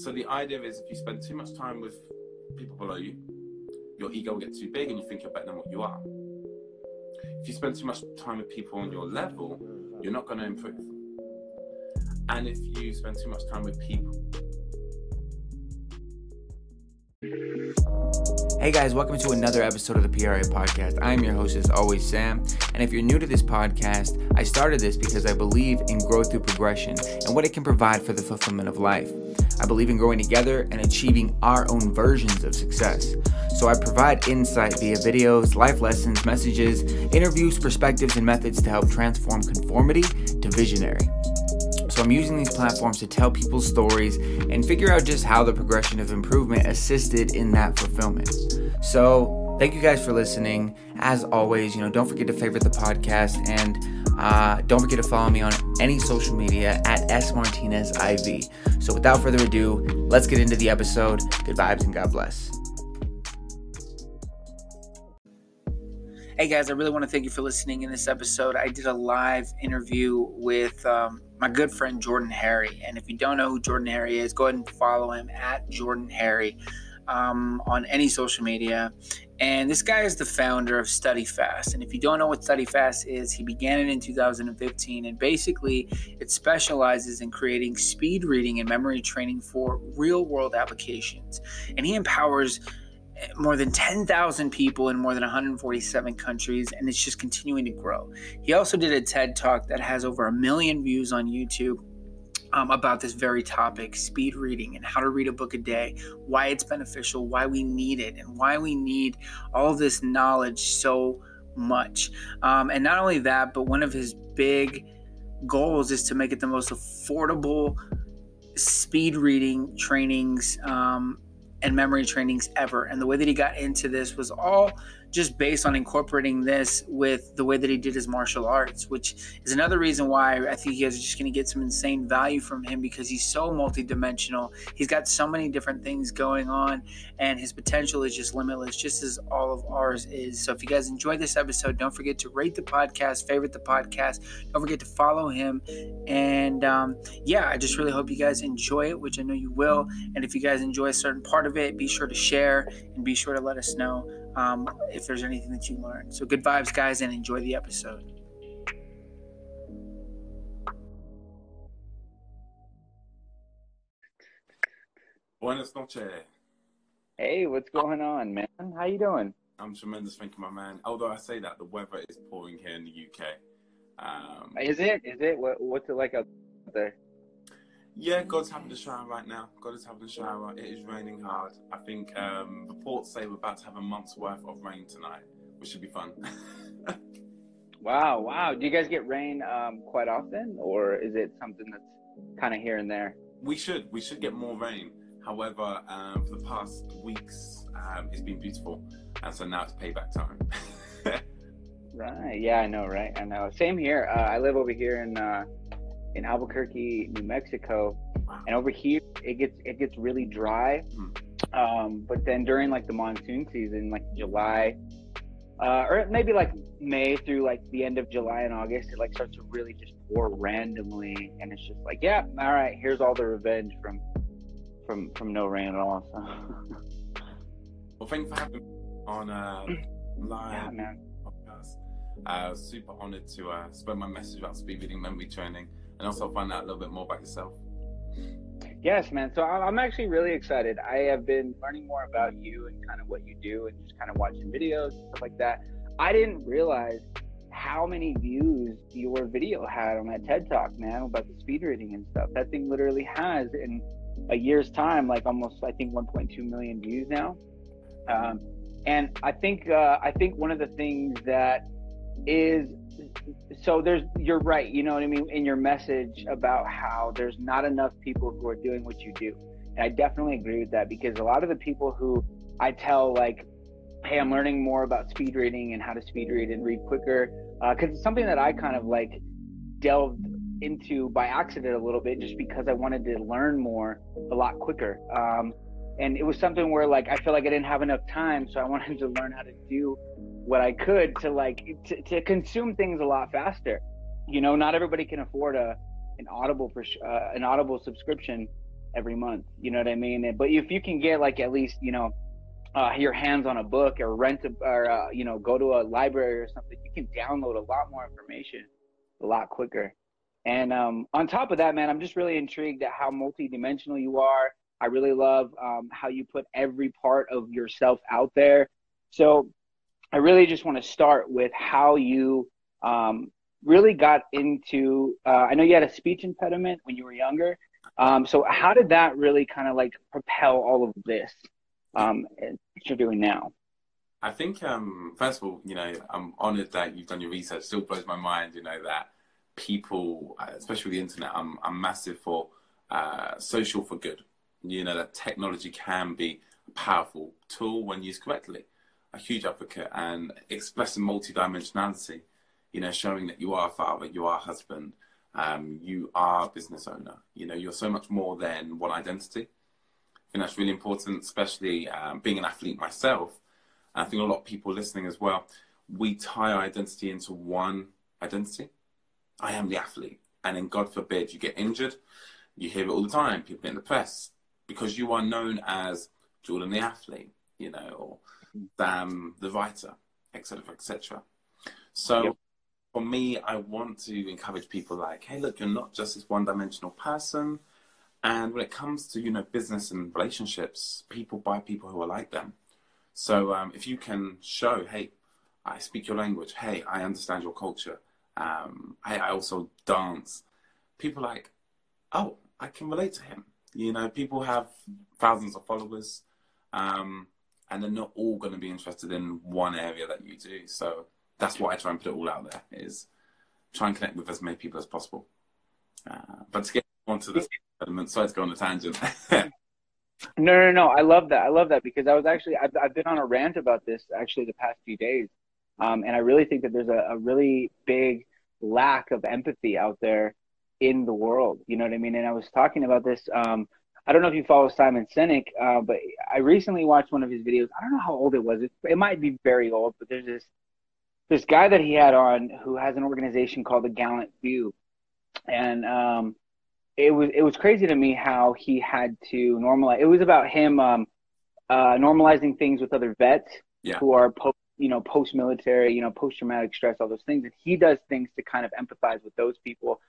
So the idea is if you spend too much time with people below you, your ego will get too big and you think you're better than what you are. If you spend too much time with people on your level, you're not going to improve. And if you spend too much time with people, Hey guys, welcome to another episode of the PRA podcast. I'm your host, as always, Sam. And if you're new to this podcast, I started this because I believe in growth through progression and what it can provide for the fulfillment of life. I believe in growing together and achieving our own versions of success. So I provide insight via videos, life lessons, messages, interviews, perspectives, and methods to help transform conformity to visionary. So I'm using these platforms to tell people's stories and figure out just how the progression of improvement assisted in that fulfillment. So thank you guys for listening. As always, you know, don't forget to favorite the podcast and uh, don't forget to follow me on any social media at S Martinez IV. So without further ado, let's get into the episode. Good vibes and God bless. Hey guys, I really want to thank you for listening in this episode. I did a live interview with um, my good friend Jordan Harry. And if you don't know who Jordan Harry is, go ahead and follow him at Jordan Harry um, on any social media. And this guy is the founder of Study Fast. And if you don't know what Study Fast is, he began it in 2015. And basically, it specializes in creating speed reading and memory training for real world applications. And he empowers eh, more than 10,000 people in more than 147 countries, and it's just continuing to grow. He also did a TED talk that has over a million views on YouTube. Um, about this very topic speed reading and how to read a book a day, why it's beneficial, why we need it, and why we need all this knowledge so much. Um, and not only that, but one of his big goals is to make it the most affordable speed reading trainings um, and memory trainings ever. And the way that he got into this was all just based on incorporating this with the way that he did his martial arts, which is another reason why I think you guys are just going to get some insane value from him because he's so multidimensional. He's got so many different things going on, and his potential is just limitless, just as all of ours is. So if you guys enjoyed this episode, don't forget to rate the podcast, favorite the podcast, don't forget to follow him. And um, yeah, I just really hope you guys enjoy it, which I know you will. And if you guys enjoy a certain part of it, be sure to share and be sure to let us know um, if there's anything that you learned. So good vibes, guys, and enjoy the episode. Buenas noches. Hey, what's going on, man? How you doing? I'm tremendous, thank you, my man. Although I say that, the weather is pouring here in the UK. Um, is it? Is it? What, what's it like out there? Yeah, God's having a shower right now. God is having a shower. It is raining hard. I think um, reports say we're about to have a month's worth of rain tonight, which should be fun. wow, wow. Do you guys get rain um, quite often, or is it something that's kind of here and there? We should. We should get more rain. However, um, for the past weeks, um, it's been beautiful, and so now it's payback time. right. Yeah, I know. Right. I know. Same here. Uh, I live over here in. Uh, in Albuquerque, New Mexico, and over here it gets it gets really dry. Hmm. Um, but then during like the monsoon season, like July, uh, or maybe like May through like the end of July and August, it like starts to really just pour randomly, and it's just like, yeah, all right, here's all the revenge from from from no rain at all. So. well, thanks for having me on uh, live yeah, man. podcast. Uh, super honored to uh, spread my message about speed reading memory training and also find out a little bit more about yourself. Yes, man. So I'm actually really excited. I have been learning more about you and kind of what you do and just kind of watching videos and stuff like that. I didn't realize how many views your video had on that TED Talk, man, about the speed reading and stuff. That thing literally has in a year's time, like almost, I think, 1.2 million views now. Um, and I think, uh, I think one of the things that is so there's you're right you know what i mean in your message about how there's not enough people who are doing what you do. And i definitely agree with that because a lot of the people who i tell like hey i'm learning more about speed reading and how to speed read and read quicker because uh, it's something that i kind of like delved into by accident a little bit just because i wanted to learn more a lot quicker. Um, and it was something where like i feel like i didn't have enough time so i wanted to learn how to do what I could to like to, to consume things a lot faster. You know, not everybody can afford a an Audible for uh, an Audible subscription, every month. You know what I mean? But if you can get like at least you know uh, your hands on a book or rent a, or uh, you know go to a library or something, you can download a lot more information a lot quicker. And um, on top of that, man, I'm just really intrigued at how multidimensional you are. I really love um, how you put every part of yourself out there. So I really just want to start with how you um, really got into. Uh, I know you had a speech impediment when you were younger. Um, so how did that really kind of like propel all of this um, that you're doing now? I think, um, first of all, you know, I'm honored that you've done your research. Still blows my mind, you know, that people, uh, especially the internet, I'm, I'm massive for uh, social for good. You know, that technology can be a powerful tool when used correctly. A huge advocate and expressing multidimensionality, you know, showing that you are a father, you are a husband, um, you are a business owner. You know, you're so much more than one identity. I think that's really important, especially um, being an athlete myself I think a lot of people listening as well, we tie our identity into one identity. I am the athlete. And then, God forbid, you get injured. You hear it all the time. People in the press because you are known as Jordan the athlete, you know, or Sam the writer, etc., etc. So, yep. for me, I want to encourage people like, hey, look, you're not just this one-dimensional person. And when it comes to you know business and relationships, people buy people who are like them. So um, if you can show, hey, I speak your language. Hey, I understand your culture. Um, hey, I also dance. People like, oh, I can relate to him. You know, people have thousands of followers, um, and they're not all going to be interested in one area that you do. So that's why I try and put it all out there: is try and connect with as many people as possible. Uh, but to get onto this element, sorry to go on a tangent. No, no, no. I love that. I love that because I was actually I've, I've been on a rant about this actually the past few days, um, and I really think that there's a, a really big lack of empathy out there in the world. You know what I mean? And I was talking about this. Um, I don't know if you follow Simon Sinek, uh, but I recently watched one of his videos. I don't know how old it was. It, it might be very old, but there's this this guy that he had on who has an organization called the Gallant View, and um, it was it was crazy to me how he had to normalize. It was about him um, uh, normalizing things with other vets yeah. who are post you know post military, you know post traumatic stress, all those things, and he does things to kind of empathize with those people,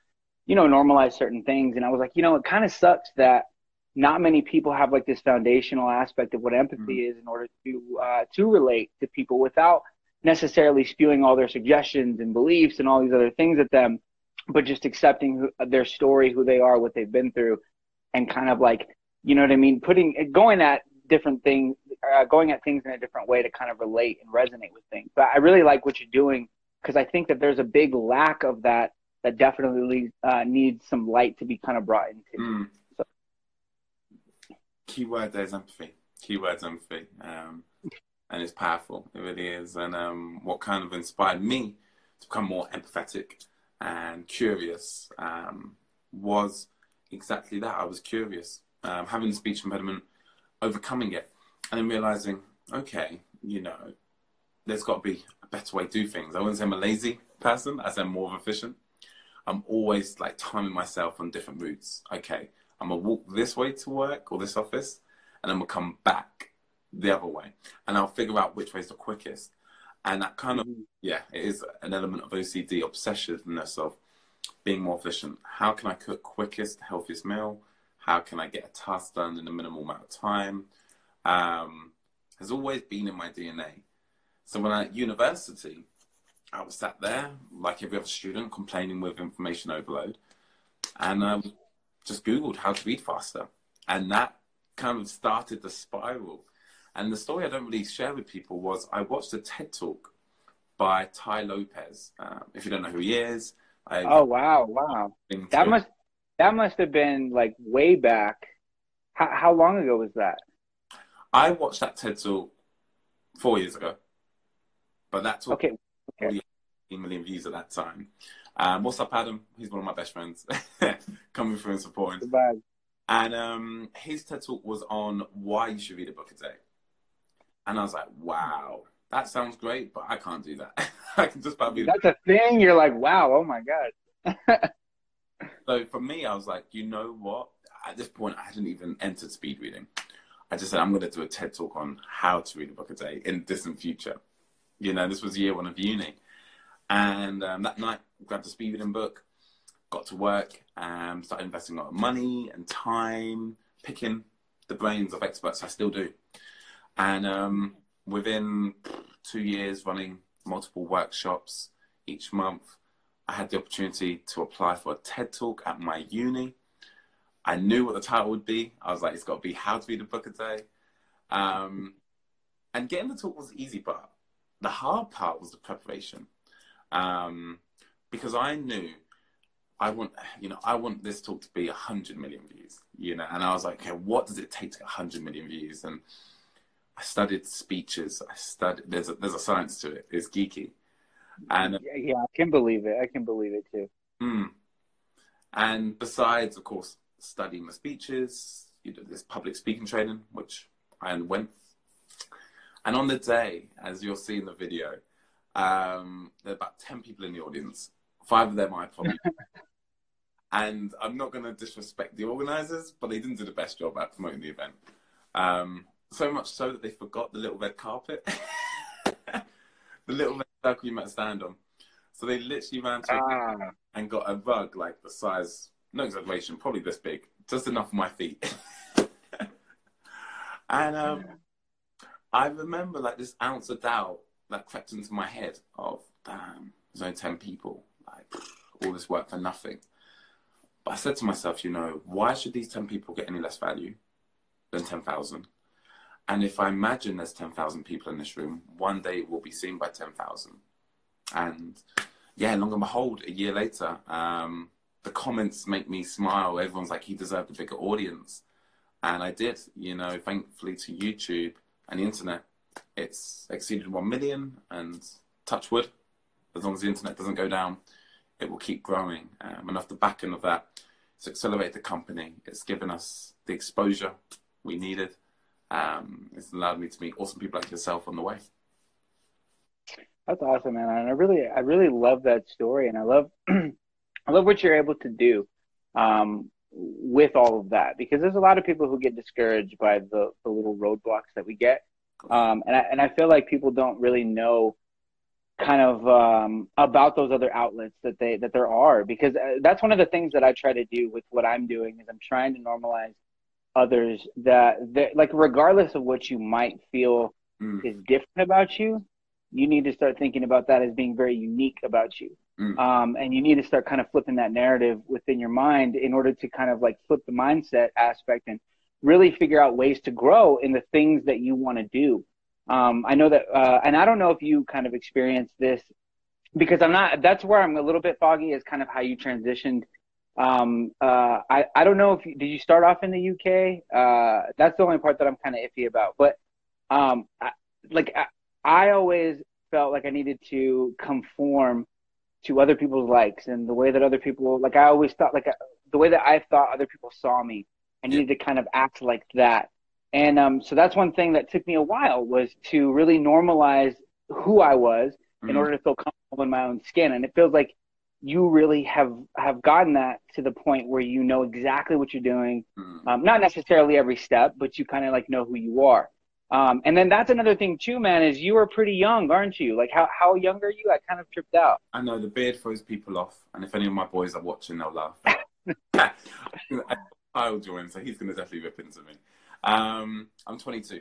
you know, normalize certain things. And I was like, you know, it kind of sucks that not many people have like this foundational aspect of what empathy mm-hmm. is in order to uh, to relate to people without necessarily spewing all their suggestions and beliefs and all these other things at them but just accepting who, their story, who they are, what they've been through, and kind of like, you know what I mean, putting going at different things, uh, going at things in a different way to kind of relate and resonate with things. But I really like what you're doing because I think that there's a big lack of that that definitely uh, needs some light to be kind of brought into. Mm. So. Keyword there's empathy. Keyword's empathy. Um, and it's powerful. It really is. And um, what kind of inspired me to become more empathetic and curious um, was exactly that. I was curious, um, having the speech impediment, overcoming it, and then realizing, okay, you know, there's got to be a better way to do things. I wouldn't say I'm a lazy person, I say I'm more efficient. I'm always like timing myself on different routes. Okay, I'm gonna walk this way to work or this office, and I'm gonna come back the other way, and I'll figure out which way is the quickest. And that kind of mm-hmm. yeah it is an element of ocd obsessiveness of being more efficient. How can i cook quickest healthiest meal? How can i get a task done in a minimal amount of time? Um, has always been in my dna so when i at university i was sat there like every other student complaining with information overload and um, just googled how to read faster and that kind of started the spiral and the story I don't really share with people was I watched a TED talk by Tai Lopez. Um, if you don't know who he is, I, oh wow, wow, that must that must have been like way back. How, how long ago was that? I watched that TED talk four years ago, but that talk okay. Million views at that time. Um, what's up, Adam? He's one of my best friends, coming through and supporting. Goodbye. And um, his TED talk was on why you should read a book a day. And I was like, wow, that sounds great, but I can't do that. I can just about be. That's a thing. You're like, wow, oh my God. so for me, I was like, you know what? at this point, I hadn't even entered speed reading. I just said, I'm going to do a TED talk on how to read a book a day in the distant future. You know, this was year one of uni. And um, that night, grabbed a speed reading book, got to work, and started investing a lot of money and time, picking the brains of experts. I still do. And um, within two years running multiple workshops each month, I had the opportunity to apply for a TED talk at my uni. I knew what the title would be. I was like, it's got to be How to Read a Book a Day. Um, and getting the talk was the easy part. The hard part was the preparation. Um, because I knew I want, you know, I want this talk to be 100 million views, you know, and I was like, okay, what does it take to get 100 million views? And I studied speeches. I studied, there's a, there's a science to it. It's geeky. And yeah, yeah, I can believe it. I can believe it too. Mm. And besides, of course, studying the speeches, you know, this public speaking training, which I went. And on the day, as you'll see in the video, um, there are about 10 people in the audience. Five of them I probably. and I'm not going to disrespect the organizers, but they didn't do the best job at promoting the event. Um, so much so that they forgot the little red carpet, the little red circle you might stand on. So they literally ran to ah. and got a rug like the size, no exaggeration, probably this big, just enough for my feet. and um, I remember like this ounce of doubt that crept into my head of, damn, there's only 10 people, like all this work for nothing. But I said to myself, you know, why should these 10 people get any less value than 10,000? And if I imagine there's 10,000 people in this room, one day it will be seen by 10,000. And yeah, long and behold, a year later, um, the comments make me smile. Everyone's like, he deserved a bigger audience. And I did, you know, thankfully to YouTube and the internet, it's exceeded 1 million and touch wood, as long as the internet doesn't go down, it will keep growing. Um, and off the back end of that, it's accelerated the company. It's given us the exposure we needed. Um, it's allowed me to meet awesome people like yourself on the way. That's awesome, man. And I really, I really love that story, and I love, I love what you're able to do um, with all of that because there's a lot of people who get discouraged by the, the little roadblocks that we get, um, and I and I feel like people don't really know kind of um, about those other outlets that they that there are because uh, that's one of the things that I try to do with what I'm doing is I'm trying to normalize others that, that like regardless of what you might feel mm. is different about you you need to start thinking about that as being very unique about you. Mm. Um, and you need to start kind of flipping that narrative within your mind in order to kind of like flip the mindset aspect and really figure out ways to grow in the things that you want to do. Um, I know that, uh, and I don't know if you kind of experienced this because I'm not, that's where I'm a little bit foggy is kind of how you transitioned. Um, uh, I, I don't know if you, did you start off in the UK? Uh, that's the only part that I'm kind of iffy about, but, um, I, like, I, I always felt like I needed to conform to other people's likes and the way that other people like I always thought like the way that I thought other people saw me. I needed to kind of act like that. And um, so that's one thing that took me a while was to really normalize who I was mm-hmm. in order to feel comfortable in my own skin. And it feels like you really have have gotten that to the point where you know exactly what you're doing. Mm-hmm. Um, not necessarily every step, but you kind of like know who you are. Um, and then that's another thing too, man, is you are pretty young, aren't you? Like how, how young are you? I kind of tripped out. I know the beard throws people off. And if any of my boys are watching, they'll laugh. I'll join, so he's going to definitely rip into me. Um, I'm 22.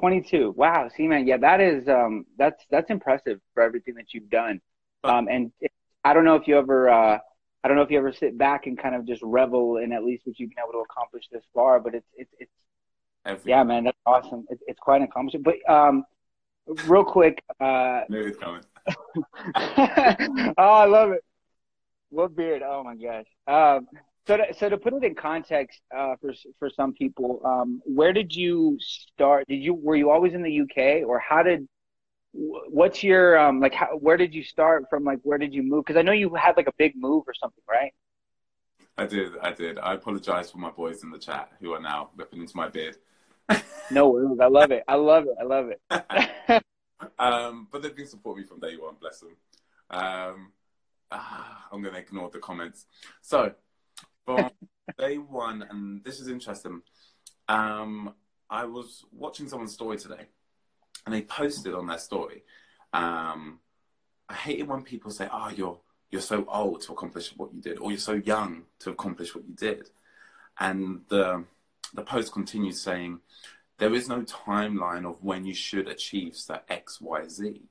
22. Wow. See, man, yeah, that is, um, that's, that's impressive for everything that you've done. Um, and it, I don't know if you ever, uh, I don't know if you ever sit back and kind of just revel in at least what you've been able to accomplish this far, but it's, it's, it's, yeah, man, that's awesome. It, it's quite an accomplishment. But um, real quick, uh, maybe it's coming. oh, I love it. What beard? Oh my gosh. Um, so, to, so to put it in context uh, for for some people, um, where did you start? Did you were you always in the UK, or how did? What's your um like? How, where did you start from? Like, where did you move? Because I know you had like a big move or something, right? I did, I did. I apologize for my boys in the chat who are now ripping into my beard no worries. I love it. I love it. I love it. um, but they've been supporting me from day one. Bless them. Um, ah, I'm going to ignore the comments. So, from day one, and this is interesting. Um, I was watching someone's story today, and they posted on their story. Um, I hate it when people say, "Oh, you're you're so old to accomplish what you did, or you're so young to accomplish what you did," and the the post continues saying, "There is no timeline of when you should achieve that X, Y, Z."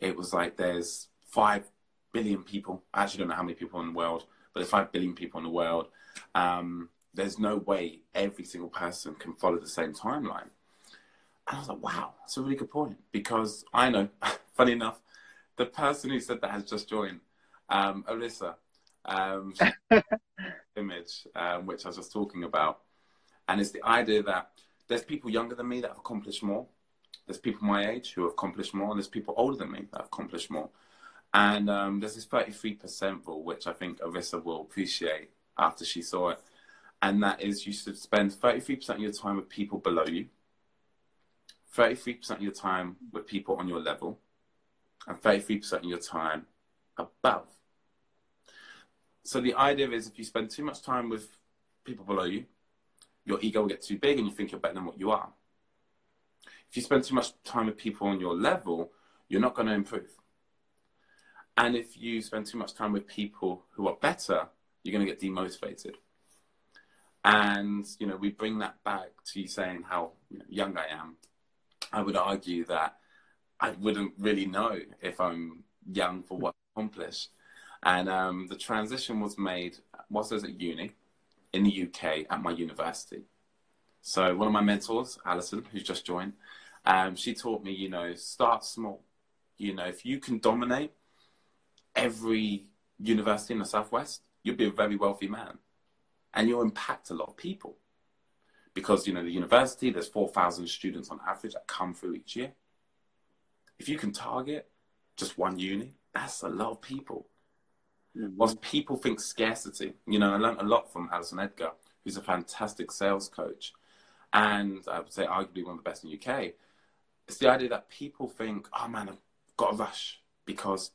It was like there's five billion people. I actually don't know how many people in the world, but there's five billion people in the world. Um, there's no way every single person can follow the same timeline. And I was like, wow, that's a really good point because I know, funny enough, the person who said that has just joined, um, Alyssa, um, image, um, which I was just talking about. And it's the idea that there's people younger than me that have accomplished more. There's people my age who have accomplished more, and there's people older than me that have accomplished more. And um, there's this 33% rule, which I think Arissa will appreciate after she saw it. And that is you should spend 33% of your time with people below you, 33% of your time with people on your level, and 33% of your time above. So the idea is if you spend too much time with people below you, your ego will get too big and you think you're better than what you are. If you spend too much time with people on your level, you're not going to improve. And if you spend too much time with people who are better, you're going to get demotivated. And, you know, we bring that back to you saying how you know, young I am. I would argue that I wouldn't really know if I'm young for what I accomplish. And um, the transition was made whilst I was at uni in the UK at my university. So one of my mentors, Alison, who's just joined, um, she taught me, you know, start small. You know, if you can dominate every university in the Southwest, you'll be a very wealthy man. And you'll impact a lot of people. Because, you know, the university, there's 4,000 students on average that come through each year. If you can target just one uni, that's a lot of people. Mm-hmm. Whilst people think scarcity, you know, I learned a lot from Alison Edgar, who's a fantastic sales coach. And I would say arguably one of the best in the UK. It's the idea that people think, oh man, I've got to rush because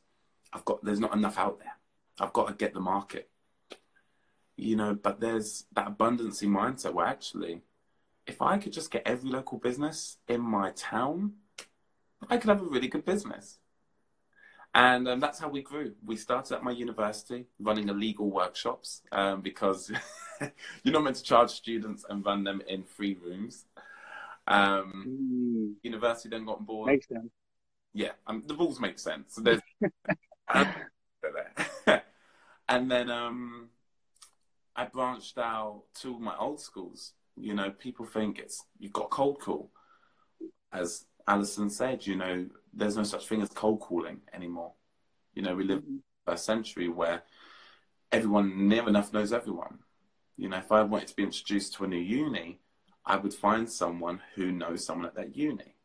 I've got there's not enough out there. I've got to get the market. You know, but there's that abundancy mindset where actually, if I could just get every local business in my town, I could have a really good business. And um, that's how we grew. We started at my university running illegal workshops um, because you're not meant to charge students and run them in free rooms. Um, mm. University then got on board. Makes sense. Yeah, um, the rules make sense. So there's and then um, I branched out to my old schools. You know, people think it's you've got cold call. As Alison said, you know, there's no such thing as cold calling anymore. You know, we live mm-hmm. a century where everyone near enough knows everyone. You know, if I wanted to be introduced to a new uni, I would find someone who knows someone at that uni.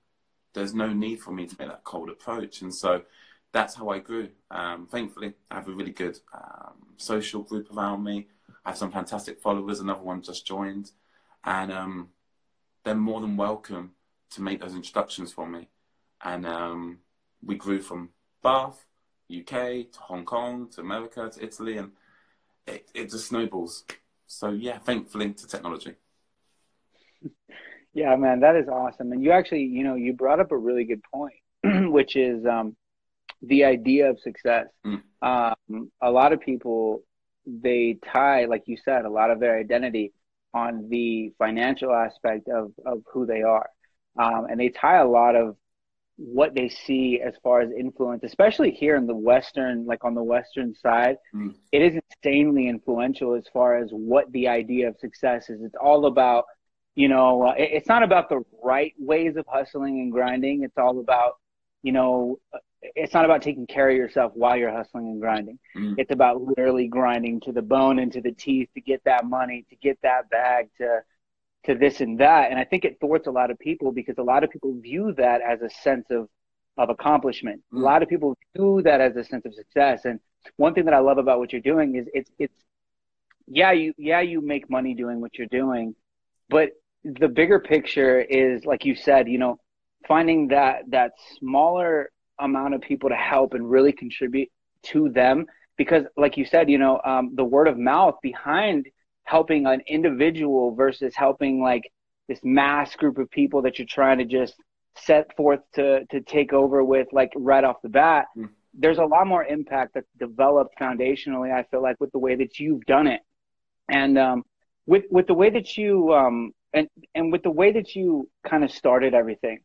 There's no need for me to make that cold approach. And so that's how I grew. Um, thankfully, I have a really good um, social group around me. I have some fantastic followers. Another one just joined, and um, they're more than welcome to make those introductions for me. And um, we grew from Bath, UK, to Hong Kong, to America, to Italy, and it, it just snowballs. So yeah, thankfully to technology. Yeah, man, that is awesome. And you actually, you know, you brought up a really good point, which is um, the idea of success. Mm. Um, a lot of people they tie, like you said, a lot of their identity on the financial aspect of of who they are, um, and they tie a lot of what they see as far as influence, especially here in the Western, like on the Western side, mm. it is insanely influential as far as what the idea of success is. It's all about, you know, uh, it, it's not about the right ways of hustling and grinding. It's all about, you know, it's not about taking care of yourself while you're hustling and grinding. Mm. It's about literally grinding to the bone and to the teeth to get that money, to get that bag, to to this and that. And I think it thwarts a lot of people because a lot of people view that as a sense of of accomplishment. Mm. A lot of people view that as a sense of success. And one thing that I love about what you're doing is it's it's yeah, you yeah, you make money doing what you're doing, but the bigger picture is like you said, you know, finding that that smaller amount of people to help and really contribute to them because like you said you know um, the word of mouth behind helping an individual versus helping like this mass group of people that you're trying to just set forth to to take over with like right off the bat Mm. there's a lot more impact that's developed foundationally i feel like with the way that you've done it and um with with the way that you um and and with the way that you kind of started everything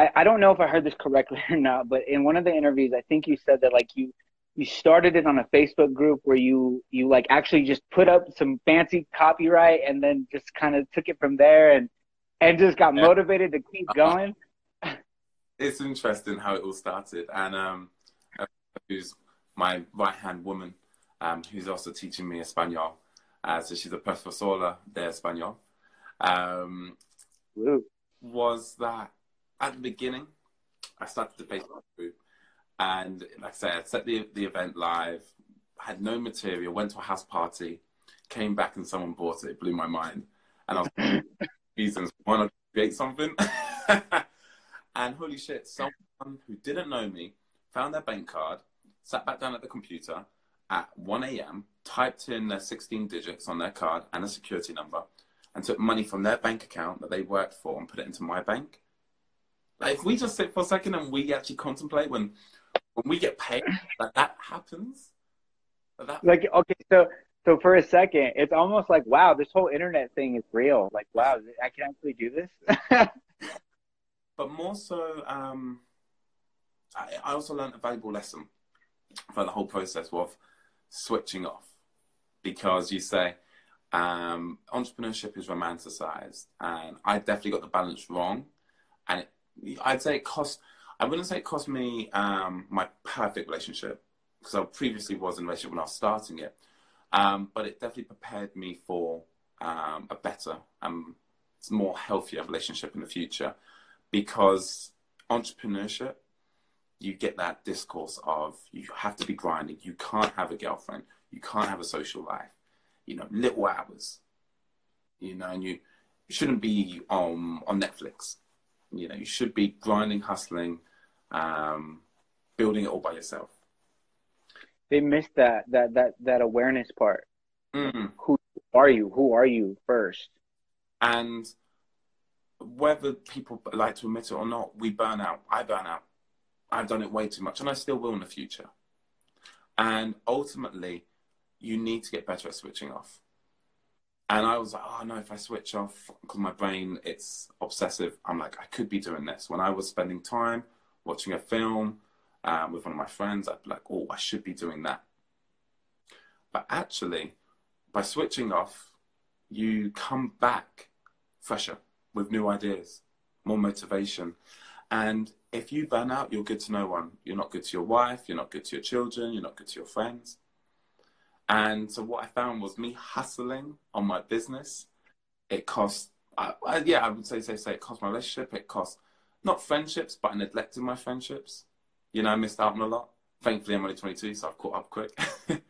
I, I don't know if I heard this correctly or not, but in one of the interviews, I think you said that like you you started it on a Facebook group where you you like actually just put up some fancy copyright and then just kind of took it from there and and just got Yeah. motivated to keep Uh-huh. going. it's interesting how it all started, and um, who's my right hand woman, um, who's also teaching me Espanol. Uh, so she's a profesora de Espanol. Um, was that at the beginning, I started the Facebook group, and like I said, I set the the event live, had no material, went to a house party, came back and someone bought it. It blew my mind, and I was reasons why not create something? and holy shit, someone who didn't know me found their bank card, sat back down at the computer at 1 a.m., typed in their 16 digits on their card and a security number, and took money from their bank account that they worked for and put it into my bank. Like, if we just sit for a second and we actually contemplate when when we get paid, that that happens. That, that Like okay, so so for a second, it's almost like wow, this whole internet thing is real. Like wow, I can actually do this. but more so, um, I, I also learned a valuable lesson for the whole process of switching off because you say um, entrepreneurship is romanticized, and I definitely got the balance wrong, and it, I'd say it cost. I wouldn't say it cost me um, my perfect relationship because I previously was in a relationship when I was starting it, um, but it definitely prepared me for um, a better and more healthier relationship in the future. Because entrepreneurship you get that discourse of you have to be grinding. You can't have a girlfriend. You can't have a social life. You know little hours. You know and you, shouldn't be on on netflix. You know you should be grinding hustling um, building it all by yourself they missed that that that that awareness part. mm. Who are you? Who are you first? and whether people like to admit it or not we burn out i burn out i've done it way too much and i still will in the future and ultimately you need to get better at switching off and i was like oh no if i switch off because my brain it's obsessive i'm like i could be doing this when i was spending time watching a film um, with one of my friends i'd be like oh i should be doing that but actually by switching off you come back fresher with new ideas, more motivation. And if you burn out, you're good to no one. You're not good to your wife, you're not good to your children, you're not good to your friends. And so what I found was me hustling on my business. It cost, I, I, yeah, I would say, say, say, it cost my relationship. It cost not friendships, but I neglected my friendships. You know, I missed out on a lot. Thankfully, I'm only 22, so I've caught up quick.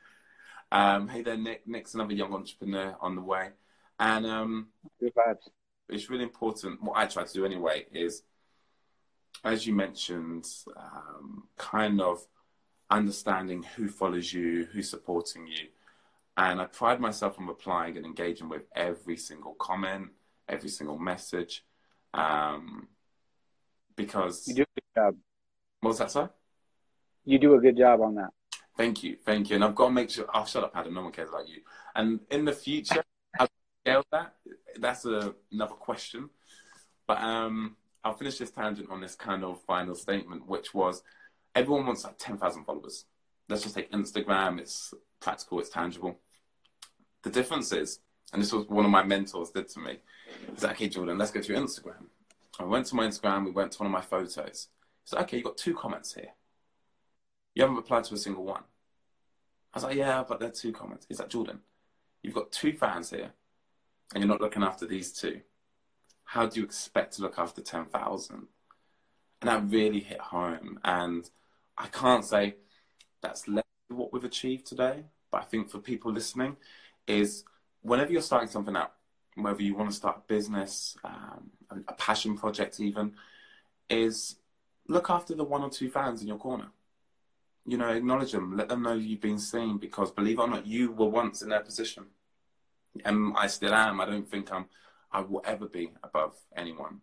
um, hey there, Nick. Nick's another young entrepreneur on the way. And um, it's really important. What I try to do anyway is, as you mentioned, um, kind of understanding who follows you, who's supporting you. And I pride myself on replying and engaging with every single comment, every single message. Um, because, You do a good job. what was that, sir? You do a good job on that. Thank you, thank you. And I've got to make sure. I'll shut up, Adam. No one cares about you. And in the future, how to scale that? That's a, another question. But um, I'll finish this tangent on this kind of final statement, which was everyone wants like ten thousand followers. Let's just take Instagram. It's practical. It's tangible. The difference is, and this was one of my mentors did to me. He's like, "Okay, Jordan, let's go to your Instagram." I went to my Instagram. We went to one of my photos. He's like, "Okay, you got two comments here. You haven't replied to a single one." I was like, yeah, but there are two comments. He's like, Jordan, you've got two fans here, and you're not looking after these two. How do you expect to look after 10,000? And that really hit home. And I can't say that's less what we've achieved today, but I think for people listening, is whenever you're starting something out, whether you want to start a business, um, a passion project, even, is look after the one or two fans in your corner you know, acknowledge them, let them know you've been seen because believe it or not, you were once in their position. and I still am. I don't think I'm. I will ever be above anyone.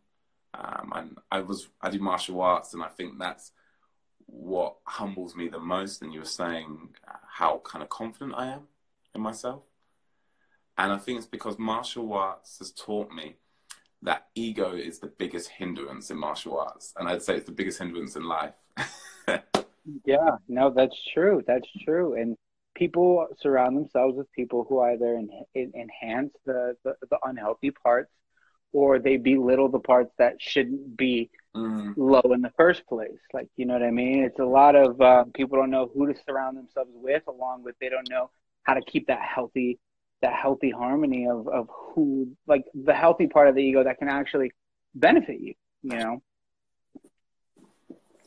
Um, and I was. I do martial arts, and I think that's what humbles me the most. And you were saying how kind of confident I am in myself, and I think it's because martial arts has taught me that ego is the biggest hindrance in martial arts, and I'd say it's the biggest hindrance in life. yeah, no, that's true. That's true, and people surround themselves with people who either en- enhance the, the, the unhealthy parts or they belittle the parts that shouldn't be mm. low in the first place. Like, you know what I mean? It's a lot of uh, people don't know who to surround themselves with, along with they don't know how to keep that healthy, that healthy harmony of, of who, like the healthy part of the ego that can actually benefit you, you know?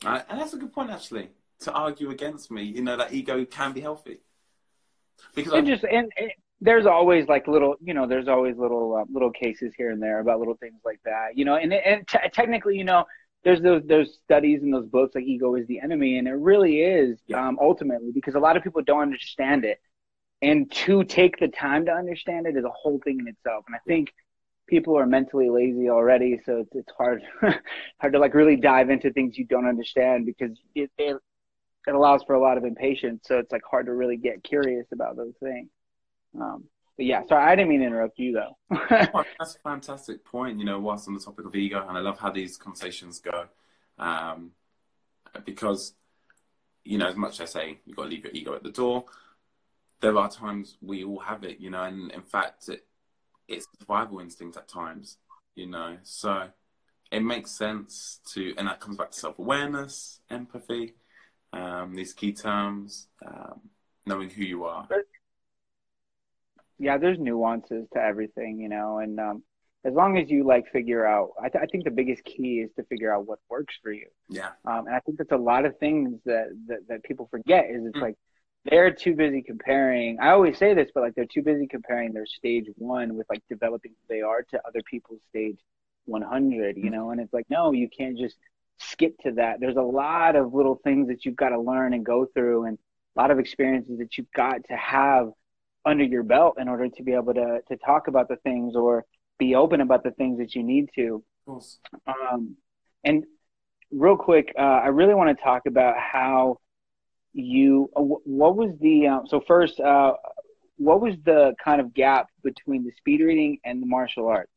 And that's a good point, actually, to argue against me. You know, that ego can be healthy. Because and just and, and, there's always like little, you know, there's always little uh, little cases here and there about little things like that, you know. And and t- technically, you know, there's those those studies and those books like ego is the enemy, and it really is yeah. um, ultimately because a lot of people don't understand it, and to take the time to understand it is a whole thing in itself. And I think people are mentally lazy already, so it's, it's hard hard to like really dive into things you don't understand because it, it it allows for a lot of impatience. So it's like hard to really get curious about those things. Um, but yeah, sorry, I didn't mean to interrupt you though. oh, that's a fantastic point. You know, whilst on the topic of ego, and I love how these conversations go, um, because you know, as much as I say you've got to leave your ego at the door, there are times we all have it. You know, and in fact, it, it's survival instinct at times. You know, so it makes sense to, and that comes back to self awareness, empathy um, these key terms, um, knowing who you are. Yeah, there's nuances to everything, you know, and um, as long as you like figure out, I, th- I, think the biggest key is to figure out what works for you. Yeah. Um, and I think that's a lot of things that, that, that people forget is it's mm. like they're too busy comparing. I always say this, but like they're too busy comparing their stage one with like developing who they are to other people's stage 100, you know, and it's like, no, you can't just skip to that. There's a lot of little things that you've got to learn and go through, and a lot of experiences that you've got to have under your belt in order to be able to to talk about the things or be open about the things that you need to. Um, and real quick, uh, I really want to talk about how you. Uh, what was the um, so first? Uh, what was the kind of gap between the speed reading and the martial arts?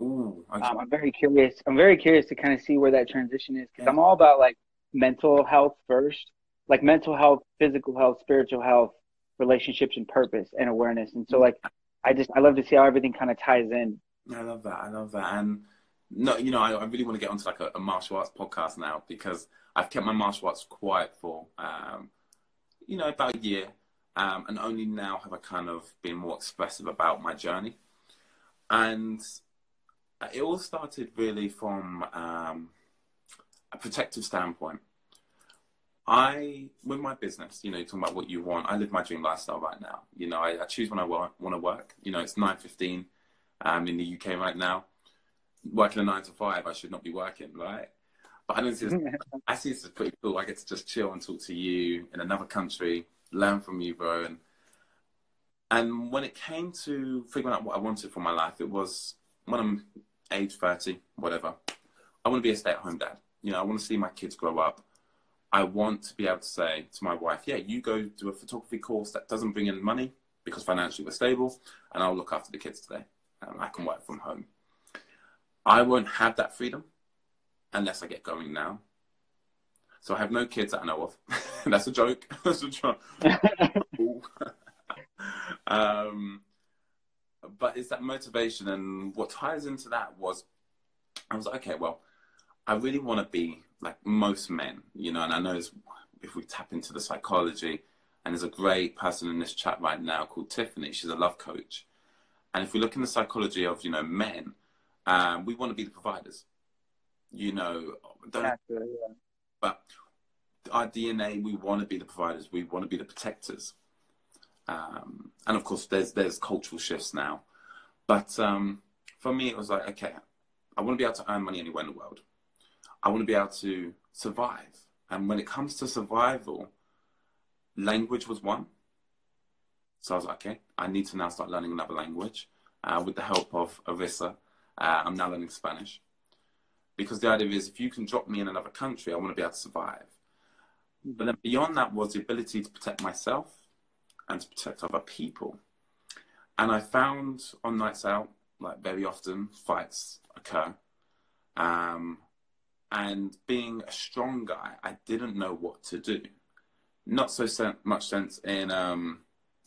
Ooh, um, I'm very curious. I'm very curious to kind of see where that transition is because yeah. I'm all about like mental health first, like mental health, physical health, spiritual health, relationships, and purpose and awareness. And so, mm-hmm. like, I just I love to see how everything kind of ties in. I love that. I love that. And no, you know, I, I really want to get onto like a, a, martial arts podcast now because I've kept my martial arts quiet for, um, you know, about a year. Um, and only now have I kind of been more expressive about my journey. And it all started really from um, a protective standpoint. I, with my business, you know, you're talking about what you want, I live my dream lifestyle right now. You know, I, I choose when I want, want to work. You know, it's 9.15 um, in the UK right now. Working a 9 to 5, I should not be working, right? But I don't see this, I see this as pretty cool. I get to just chill and talk to you in another country, learn from you, bro. And, and when it came to figuring out what I wanted for my life, it was when I'm age 30, whatever. I want to be a stay at home dad. You know, I want to see my kids grow up. I want to be able to say to my wife, yeah, you go do a photography course that doesn't bring in money because financially we're stable, and I'll look after the kids today. And I can work from home. I won't have that freedom unless I get going now. So I have no kids that I know of. That's a joke. That's a joke. um, but it's that motivation and what ties into that was I was like, okay, well, I really want to be like most men, you know, and I know if we tap into the psychology, and there's a great person in this chat right now called Tiffany. She's a love coach, and if we look in the psychology of you know men, um, we want to be the providers, you know, yeah. but our DNA, we want to be the providers, we want to be the protectors. Um, and of course, there's there's cultural shifts now, but um, for me, it was like, okay, I want to be able to earn money anywhere in the world. I want to be able to survive, and when it comes to survival, language was one. So I was like, okay, I need to now start learning another language. Uh, with the help of Arissa, uh, I'm now learning Spanish. Because the idea is if you can drop me in another country, I want to be able to survive. But then beyond that was the ability to protect myself and to protect other people. And I found on nights out, like very often, fights occur. Um, and being a strong guy, I didn't know what to do. Not so sen- much sense in, um,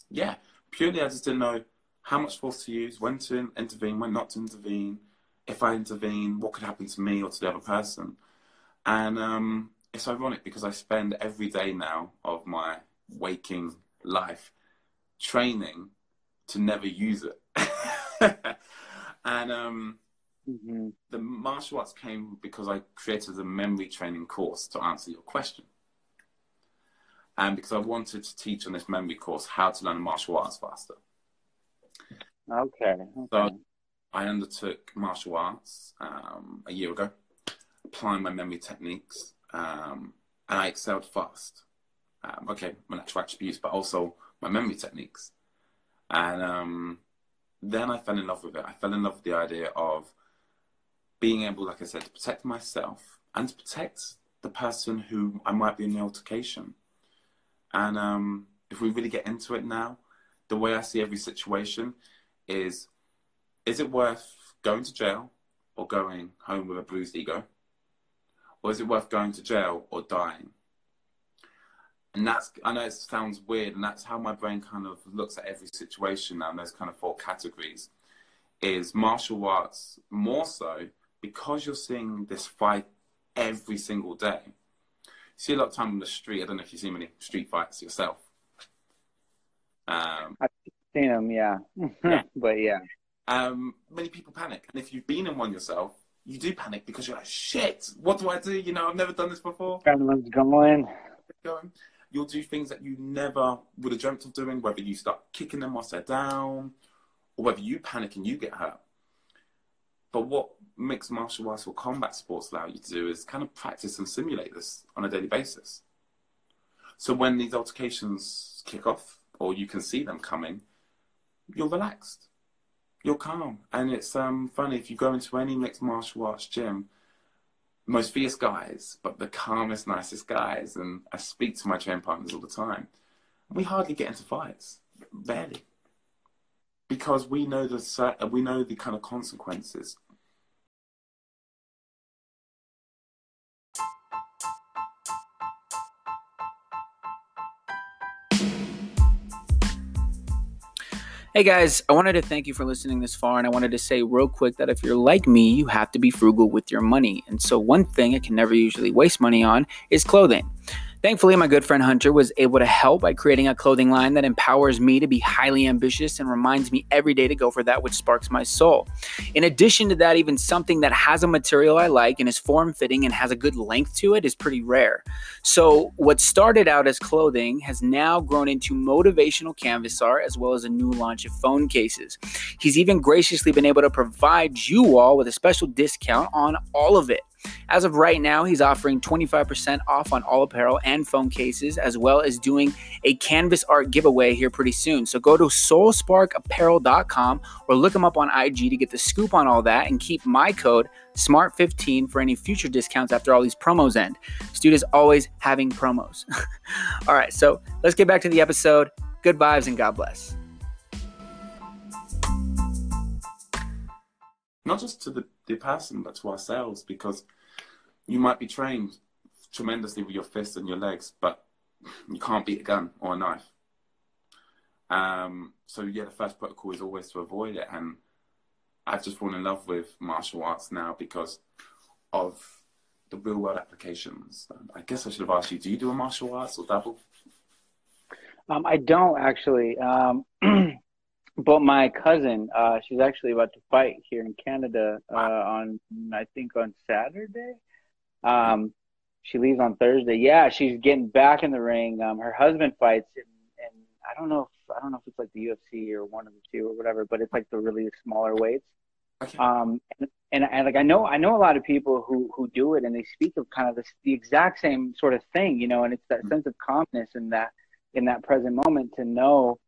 yeah, purely I just didn't know how much force to use, when to intervene, when not to intervene. If I intervene, what could happen to me or to the other person? And um, it's ironic because I spend every day now of my waking life training to never use it. and um, mm-hmm. the martial arts came because I created a memory training course to answer your question. And because I wanted to teach on this memory course how to learn martial arts faster. Okay. okay. So I undertook martial arts um, a year ago, applying my memory techniques um, and I excelled fast. Um, okay, my natural attributes, but also my memory techniques. And um, then I fell in love with it. I fell in love with the idea of being able, like I said, to protect myself and to protect the person who I might be in the altercation. And um, if we really get into it now, the way I see every situation is is it worth going to jail or going home with a bruised ego? or is it worth going to jail or dying? And that's, I know it sounds weird, and that's how my brain kind of looks at every situation now, and those kind of four categories. Is martial arts more so because you're seeing this fight every single day. You see a lot of time on the street. I don't know if you see many street fights yourself. Um, I've seen them, yeah. yeah. but yeah. Um, many people panic. And if you've been in one yourself, you do panic because you're like, shit, what do I do? You know, I've never done this before. Adrenaline's going. Going. You'll do things that you never would have dreamt of doing, whether you start kicking them whilst they're down, or whether you panic and you get hurt. But what mixed martial arts or combat sports allow you to do is kind of practice and simulate this on a daily basis. So when these altercations kick off, or you can see them coming, you're relaxed you're calm. And it's um, funny if you go into any mixed martial arts gym, most fierce guys, but the calmest, nicest guys. And I speak to my training partners all the time. We hardly get into fights, barely, because we know the we know the kind of consequences Hey guys, I wanted to thank you for listening this far, and I wanted to say real quick that if you're like me, you have to be frugal with your money. And so, one thing I can never usually waste money on is clothing. Thankfully, my good friend Hunter was able to help by creating a clothing line that empowers me to be highly ambitious and reminds me every day to go for that which sparks my soul. In addition to that, even something that has a material I like and is form fitting and has a good length to it is pretty rare. So, what started out as clothing has now grown into motivational canvas art as well as a new launch of phone cases. He's even graciously been able to provide you all with a special discount on all of it. As of right now, he's offering 25% off on all apparel and phone cases, as well as doing a canvas art giveaway here pretty soon. So go to soulsparkapparel.com or look him up on IG to get the scoop on all that and keep my code SMART15 for any future discounts after all these promos end. Stu is always having promos. all right, so let's get back to the episode. Good vibes and God bless. Not just to the the person, but to ourselves, because you might be trained tremendously with your fists and your legs, but you can't beat a gun or a knife. Um, so yeah, the first protocol is always to avoid it, and I've just fallen in love with martial arts now because of the real world applications. I guess I should have asked you: Do you do a martial arts or dabble? Um, I don't actually. Um, but my cousin, uh, she's actually about to fight here in Canada uh, on, I think, on Saturday. Um, she leaves on Thursday. Yeah, she's getting back in the ring. Um, her husband fights, and, and I don't know if I don't know if it's like the UFC or one of the two or whatever, but it's like the really smaller weights. Okay. Um, and, and, and like I know I know a lot of people who who do it, and they speak of kind of this, the exact same sort of thing, you know, and it's that mm-hmm. sense of calmness and that in that present moment to know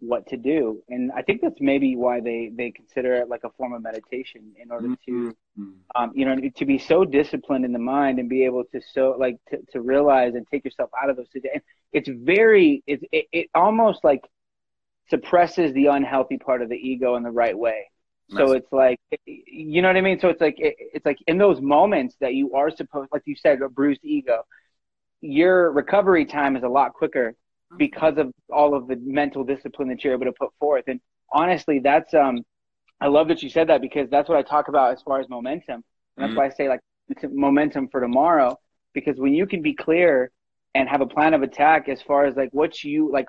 what to do. And I think that's maybe why they they consider it like a form of meditation in order to Mm-hmm. um, you know to be so disciplined in the mind and be able to so like to, to realize and take yourself out of those situations. It's very it's it, it almost like suppresses the unhealthy part of the ego in the right way. So Nice. it's like, you know what I mean? So it's like, it, it's like in those moments that you are supposed, like you said, a bruised ego, your recovery time is a lot quicker because of all of the mental discipline that you're able to put forth. And honestly, that's, um, I love that you said that because that's what I talk about as far as momentum. And that's Mhm. why I say like it's momentum for tomorrow, because when you can be clear and have a plan of attack as far as like what you like,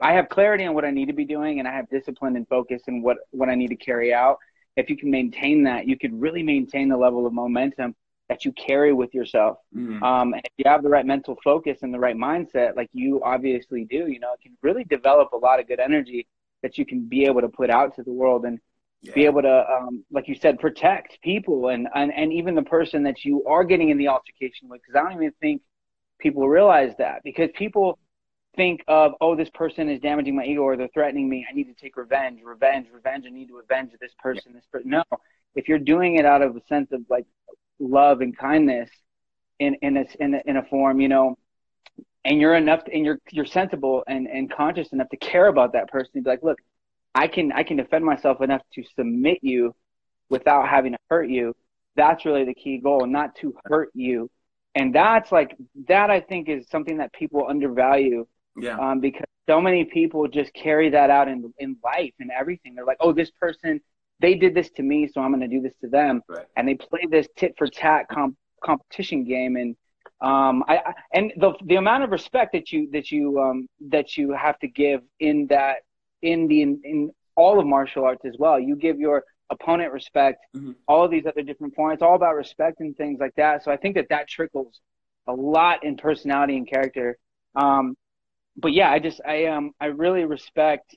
I have clarity on what I need to be doing and I have discipline and focus and what, what I need to carry out. If you can maintain that, you could really maintain the level of momentum that you carry with yourself. Mm. Um, and if you have the right mental focus and the right mindset, like you obviously do, you know, it can really develop a lot of good energy that you can be able to put out to the world and be able to, um, like you said, protect people and, and, and even the person that you are getting in the altercation with. Cause I don't even think people realize that because people think of, oh, this person is damaging my ego or they're threatening me. I need to take revenge, revenge, revenge. I need to avenge this person, this person. No, if you're doing it out of a sense of like love and kindness in, in a, in a, in a form, you know, and you're enough and you're, you're sensible and, and conscious enough to care about that person and be like, look, I can, I can defend myself enough to submit you without having to hurt you. That's really the key goal, not to hurt you. And that's like, that I think is something that people undervalue Yeah. um, because so many people just carry that out in in life and everything. They're like, oh, this person, they did this to me, so I'm going to do this to them, Right. and they play this tit for tat comp- competition game. And um, I, I and the the amount of respect that you that you um, that you have to give in that in the in, in all of martial arts as well. You give your opponent respect, Mhm. all of these other different points, all about respect and things like that. So I think that that trickles a lot in personality and character. Um, but yeah, I just I um I really respect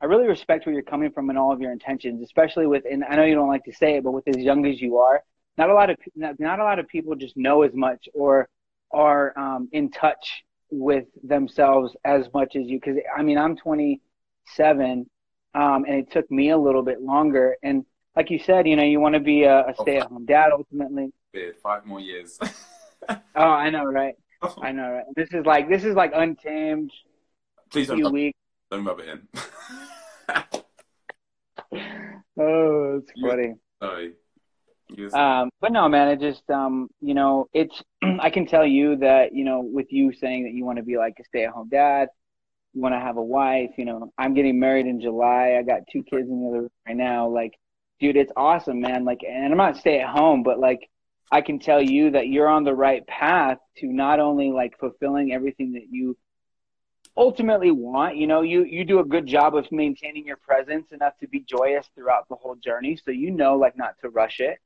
I really respect where you're coming from and all of your intentions, especially with and I know you don't like to say it, but with as young as you are, not a lot of not, not a lot of people just know as much or are um, in touch with themselves as much as you. Because I mean, I'm 27, um, and it took me a little bit longer. And like you said, you know, you want to be a, a stay-at-home dad ultimately. Five more years. Oh, I know, right? I know, right? This is like this is like untamed. Please don't, Few rub- weeks. don't rub it in. Oh, it's funny. Sorry. Um, but no, man, it just, um, you know, it's, I can tell you that, you know, with you saying that you want to be like a stay at home dad, you want to have a wife, you know, I'm getting married in July. I got two kids in the other room right now. Like, dude, it's awesome, man. Like, and I'm not stay at home, but like, I can tell you that you're on the right path to not only like fulfilling everything that you ultimately want, you know, you, you do a good job of maintaining your presence enough to be joyous throughout the whole journey. So you know, like, not to rush it.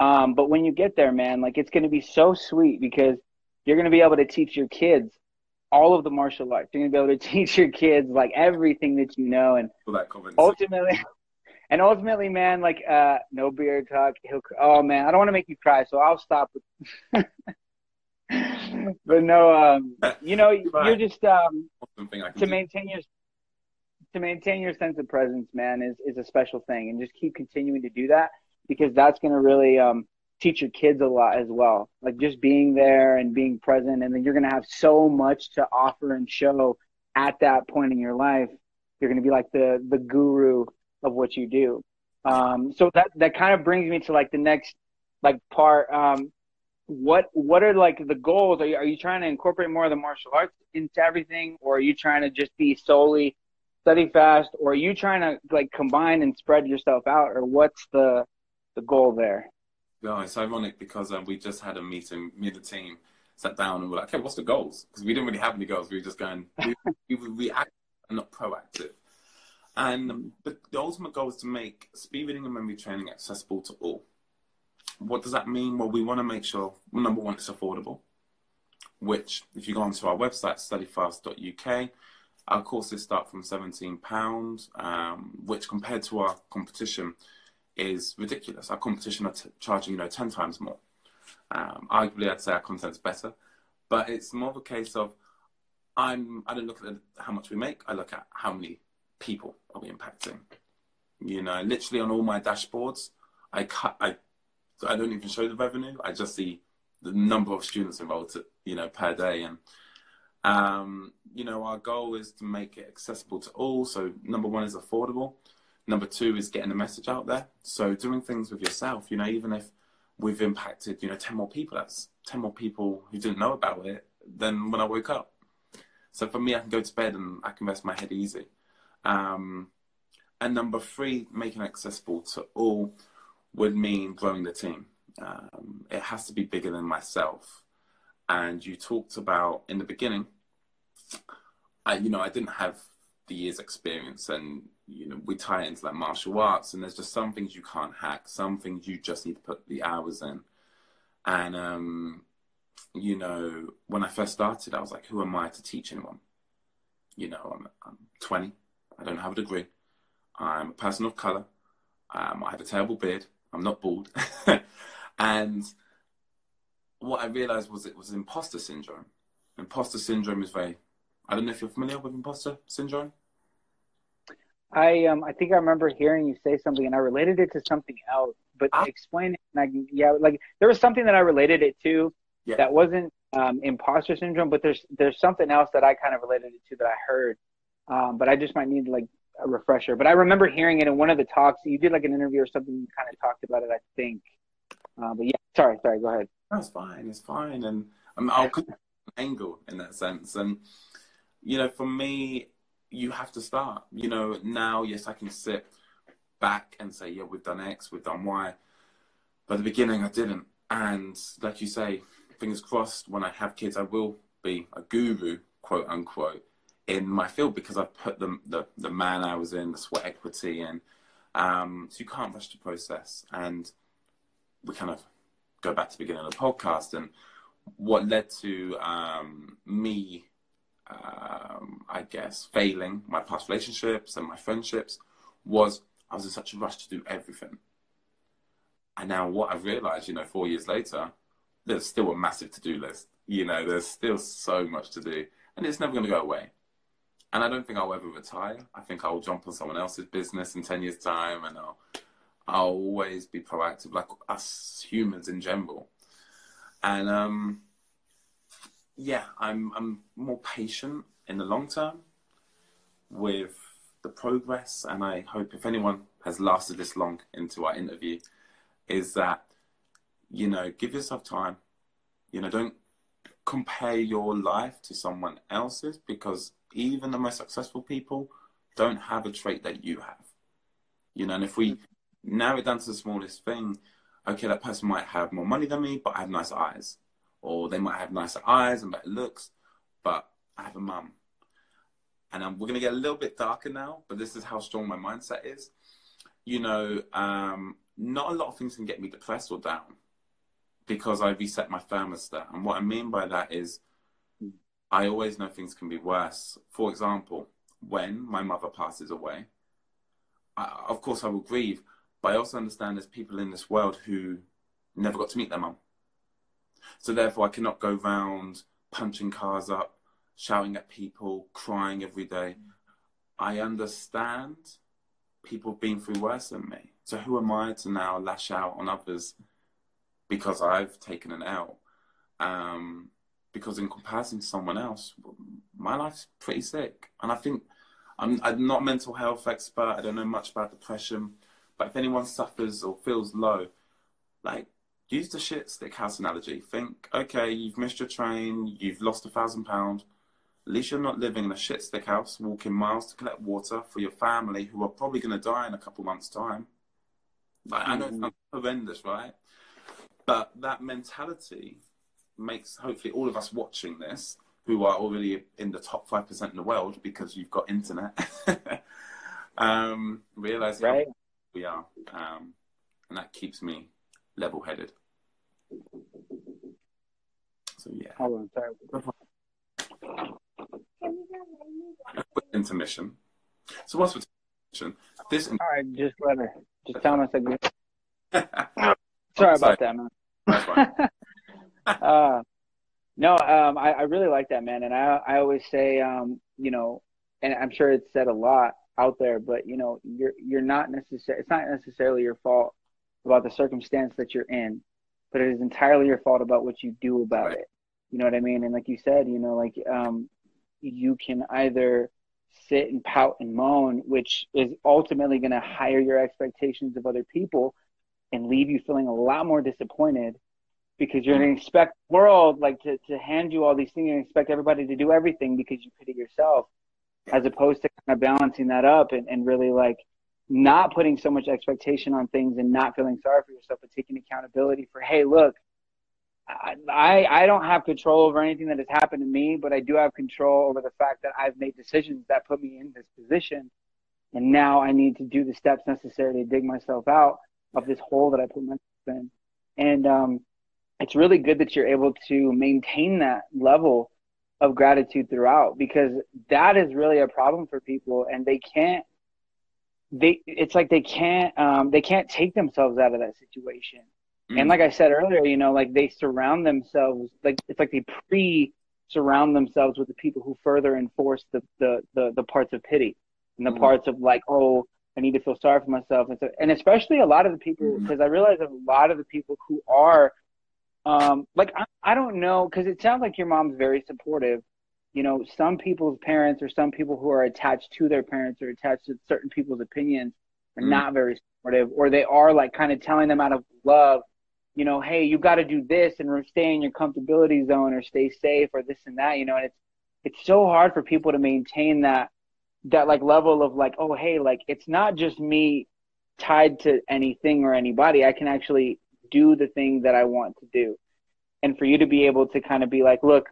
Um, but when you get there, man, like it's going to be so sweet because you're going to be able to teach your kids all of the martial arts. You're going to be able to teach your kids like everything that you know. And ultimately, and ultimately, man, like, uh, no beer talk. He'll, oh man, I don't want to make you cry. So I'll stop. but no, um, you know, you're just, um, Something I can to do. maintain your, to maintain your sense of presence, man, is, is a special thing. And just keep continuing to do that because that's going to really um, teach your kids a lot as well. Like just being there and being present, and then you're going to have so much to offer and show at that point in your life. You're going to be like the the guru of what you do. Um, so that that kind of brings me to like the next like part. Um, what what are like the goals? Are you, are you trying to incorporate more of the martial arts into everything, or are you trying to just be solely study fast, or are you trying to like combine and spread yourself out, or what's the the goal there? Yeah, it's ironic because um, we just had a meeting, me and the team sat down and we're like, okay, what's the goals? Because we didn't really have any goals. We were just going, we, we were reactive and not proactive. And the, the ultimate goal is to make speed reading and memory training accessible to all. What does that mean? Well, we want to make sure, number one, it's affordable, which if you go onto our website, studyfast.uk, our courses start from £17, um, which compared to our competition is ridiculous. Our competition are t- charging, you know, 10 times more. Um, arguably, I'd say our content's better, but it's more of a case of I'm, I don't look at how much we make, I look at how many people are we impacting? You know, literally on all my dashboards, I cut, I, I don't even show the revenue. I just see the number of students enrolled, you know, per day. And, um, you know, our goal is to make it accessible to all. So number one is affordable. Number two is getting the message out there. So doing things with yourself, you know, even if we've impacted, you know, 10 more people, that's 10 more people who didn't know about it than when I woke up. So for me, I can go to bed and I can rest my head easy. Um, and number three, making it accessible to all would mean growing the team. Um, it has to be bigger than myself. And you talked about in the beginning, I, you know, I didn't have the years experience and, you know, we tie it into like martial arts and there's just some things you can't hack, some things you just need to put the hours in. And, um, you know, when I first started, I was like, who am I to teach anyone? You know, I'm, I'm 20. I don't have a degree. I'm a person of color. Um, I have a terrible beard. I'm not bald. and what I realized was it was imposter syndrome. Imposter syndrome is very, I don't know if you're familiar with imposter syndrome. I um I think I remember hearing you say something and I related it to something else, but ah. explain it. And I, yeah, like there was something that I related it to yeah. that wasn't um, imposter syndrome, but there's there's something else that I kind of related it to that I heard, um, but I just might need like a refresher. But I remember hearing it in one of the talks. You did like an interview or something. You kind of talked about it, I think. Uh, but yeah, sorry, sorry. Go ahead. That's fine. It's fine, and um, I'll come angle in that sense. And you know, for me, you have to start. You know, now yes, I can sit back and say, yeah, we've done X, we've done Y. But the beginning, I didn't. And like you say, fingers crossed, when I have kids, I will be a guru, quote unquote, in my field because I've put the, the, the man I was in, the sweat equity in. Um, so you can't rush the process. And we kind of go back to the beginning of the podcast and what led to um, me, um, I guess, failing my past relationships and my friendships was I was in such a rush to do everything. And now what I've realized, you know, four years later, there's still a massive to do list. You know, there's still so much to do, and it's never going to go away. And I don't think I'll ever retire. I think I'll jump on someone else's business in ten years' time, and I'll I'll always be proactive, like us humans in general. And um, yeah, I'm I'm more patient in the long term with the progress, and I hope if anyone has lasted this long into our interview, is that you know, give yourself time. You know, don't compare your life to someone else's because even the most successful people don't have a trait that you have. You know, and if we narrow it down to the smallest thing, okay, that person might have more money than me, but I have nicer eyes. Or they might have nicer eyes and better looks, but I have a mum. And um, we're going to get a little bit darker now, but this is how strong my mindset is. You know, um, not a lot of things can get me depressed or down because I reset my thermostat. And what I mean by that is I always know things can be worse. For example, when my mother passes away, I, of course I will grieve, but I also understand there's people in this world who never got to meet their mum. So therefore, I cannot go round punching cars up, shouting at people, crying every day. I understand people have been through worse than me. So who am I to now lash out on others because I've taken an L. Um, because in comparison to someone else, my life's pretty sick. And I think I'm, I'm not a mental health expert. I don't know much about depression. But if anyone suffers or feels low, like use the shit stick house analogy. Think, okay, you've missed your train, you've lost a thousand pounds. At least you're not living in a shit stick house, walking miles to collect water for your family who are probably going to die in a couple months' time. Like. I know it's mm. horrendous, right? But that mentality makes hopefully all of us watching this, who are already in the top five percent in the world because you've got internet, um, realize right. how we are, um, and that keeps me level-headed. So yeah. Hold on, sorry. Intermission. So what's with intermission? This. All right, just let her. Just tell us again. sorry about that, man. That's fine. uh, no, um, I, I, really like that, man. And I, I always say, um, you know, and I'm sure it's said a lot. out there, but you know, you're you're not necessarily. It's not necessarily your fault about the circumstance that you're in, but it is entirely your fault about what you do about Right. it. You know what I mean? And like you said, you know, like um, you can either sit and pout and moan, which is ultimately going to higher your expectations of other people and leave you feeling a lot more disappointed because you're going to expect world like to, to hand you all these things and expect everybody to do everything because you pity yourself as opposed to kind of balancing that up and, and really like not putting so much expectation on things and not feeling sorry for yourself but taking accountability for hey look I, I I don't have control over anything that has happened to me, but I do have control over the fact that I've made decisions that put me in this position. And now I need to do the steps necessary to dig myself out of this hole that I put myself in. And um, it's really good that you're able to maintain that level of gratitude throughout because that is really a problem for people and they can't they it's like they can't um, they can't take themselves out of that situation and like I said earlier, you know, like they surround themselves, like it's like they pre surround themselves with the people who further enforce the, the, the, the parts of pity and the Mhm. parts of like, oh, I need to feel sorry for myself. And so, and especially a lot of the people, because I realize that a lot of the people who are, um, like, I, I don't know, because it sounds like your mom's very supportive. You know, some people's parents or some people who are attached to their parents or attached to certain people's opinions are Mhm. not very supportive, or they are like kind of telling them out of love you know, hey, you got to do this and stay in your comfortability zone or stay safe or this and that, you know, and it's it's so hard for people to maintain that that like level of like, oh, hey, like it's not just me tied to anything or anybody. I can actually do the thing that I want to do. And for you to be able to kind of be like, look,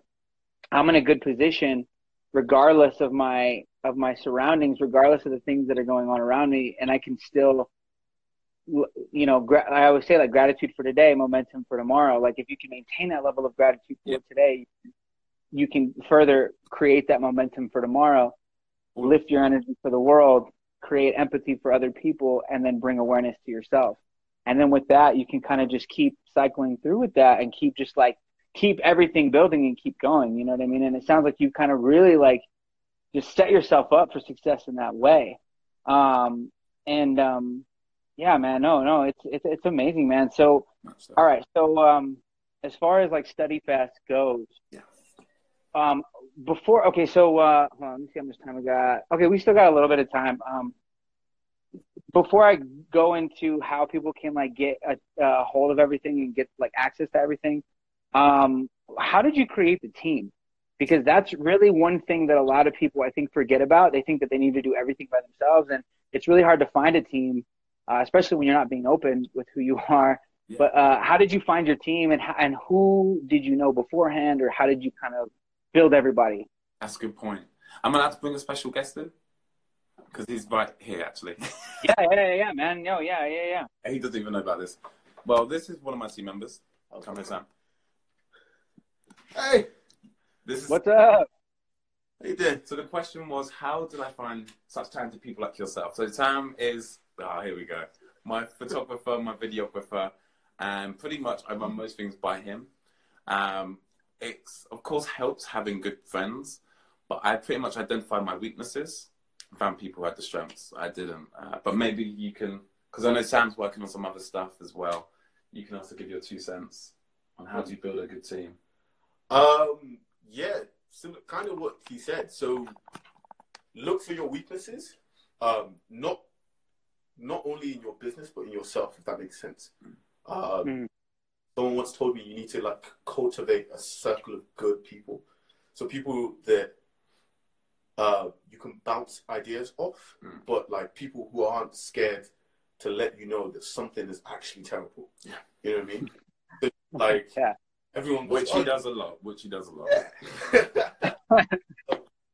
I'm in a good position regardless of my of my surroundings, regardless of the things that are going on around me, and I can still you know, gra- I always say like gratitude for today, momentum for tomorrow. Like if you can maintain that level of gratitude for Yep. today, you can further create that momentum for tomorrow, lift your energy for the world, create empathy for other people, and then bring awareness to yourself. And then with that, you can kind of just keep cycling through with that and keep just like keep everything building and keep going. You know what I mean? And it sounds like you kind of really like just set yourself up for success in that way. Um, and um, yeah, man, no, no, it's it's it's amazing, man. So all right, so um, as far as like study fast goes, Yeah. um, before okay, so uh, on, let me see how much time we got. Okay, we still got a little bit of time. Um, before I go into how people can like get a, a hold of everything and get like access to everything, um, how did you create the team? Because that's really one thing that a lot of people I think forget about. They think that they need to do everything by themselves, and it's really hard to find a team, uh, especially when you're not being open with who you are. Yeah. But uh, how did you find your team, and how, and who did you know beforehand, or how did you kind of build everybody? That's a good point. I'm gonna have to bring a special guest in because he's right here actually. Yeah, yeah, yeah, yeah, man. No, yeah, yeah, yeah. he doesn't even know about this. Well, this is one of my team members. I'll come here, Sam. Hey, this is What's up? How you doing? So the question was, how did I find such talented people like yourself? So Sam is, ah, here we go, my photographer, my videographer, and pretty much I run most things by him. Um, it's of course helps having good friends, but I pretty much identify my weaknesses, found people who had the strengths. I didn't, uh, but maybe you can, because I know Sam's working on some other stuff as well. You can also give your two cents on how do you build a good team. Um, yeah, similar, kind of what he said. So, look for your weaknesses. Um, not not only in your business but in yourself, if that makes sense. Um, Mm. Someone once told me you need to like cultivate a circle of good people. So people that uh, you can bounce ideas off, Mm. but like people who aren't scared to let you know that something is actually terrible. Yeah. You know what I mean? So, like Yeah. everyone goes, Which he "Oh, does a lot. Which he does a lot.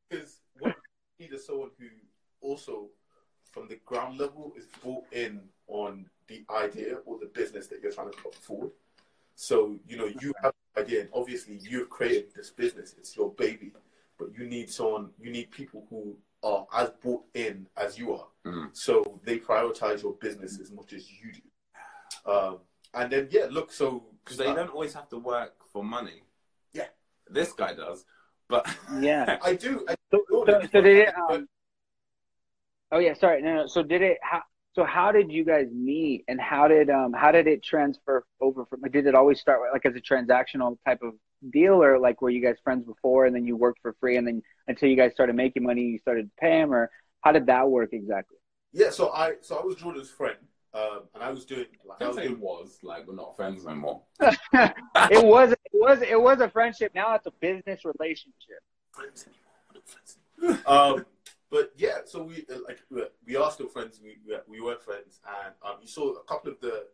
because what you need is someone who also, from the ground level, is bought in on the idea or the business that you're trying to put forward. So you know you have an idea, and obviously you've created this business; it's your baby. But you need someone, you need people who are as bought in as you are. Mm. So they prioritize your business as much as you do. Um, and then yeah, look, so Because they don't always have to work for money. Yeah. This guy does. But Yeah. I do. I So, know so, so they, but- um, Oh yeah, sorry. No, no. So did it? How, so how did you guys meet, and how did um how did it transfer over from? Did it always start like as a transactional type of deal, or like were you guys friends before, and then you worked for free, and then until you guys started making money, you started to pay him, or how did that work exactly? Yeah, so I so I was Jordan's friend, um, and I was doing like I I was say doing was like we're not friends no more. it was it was it was a friendship. Now it's a business relationship. friends anymore. We're friends anymore. um, but yeah, so we uh, like we- we are still friends. We we, we were friends, and um, you saw a couple of the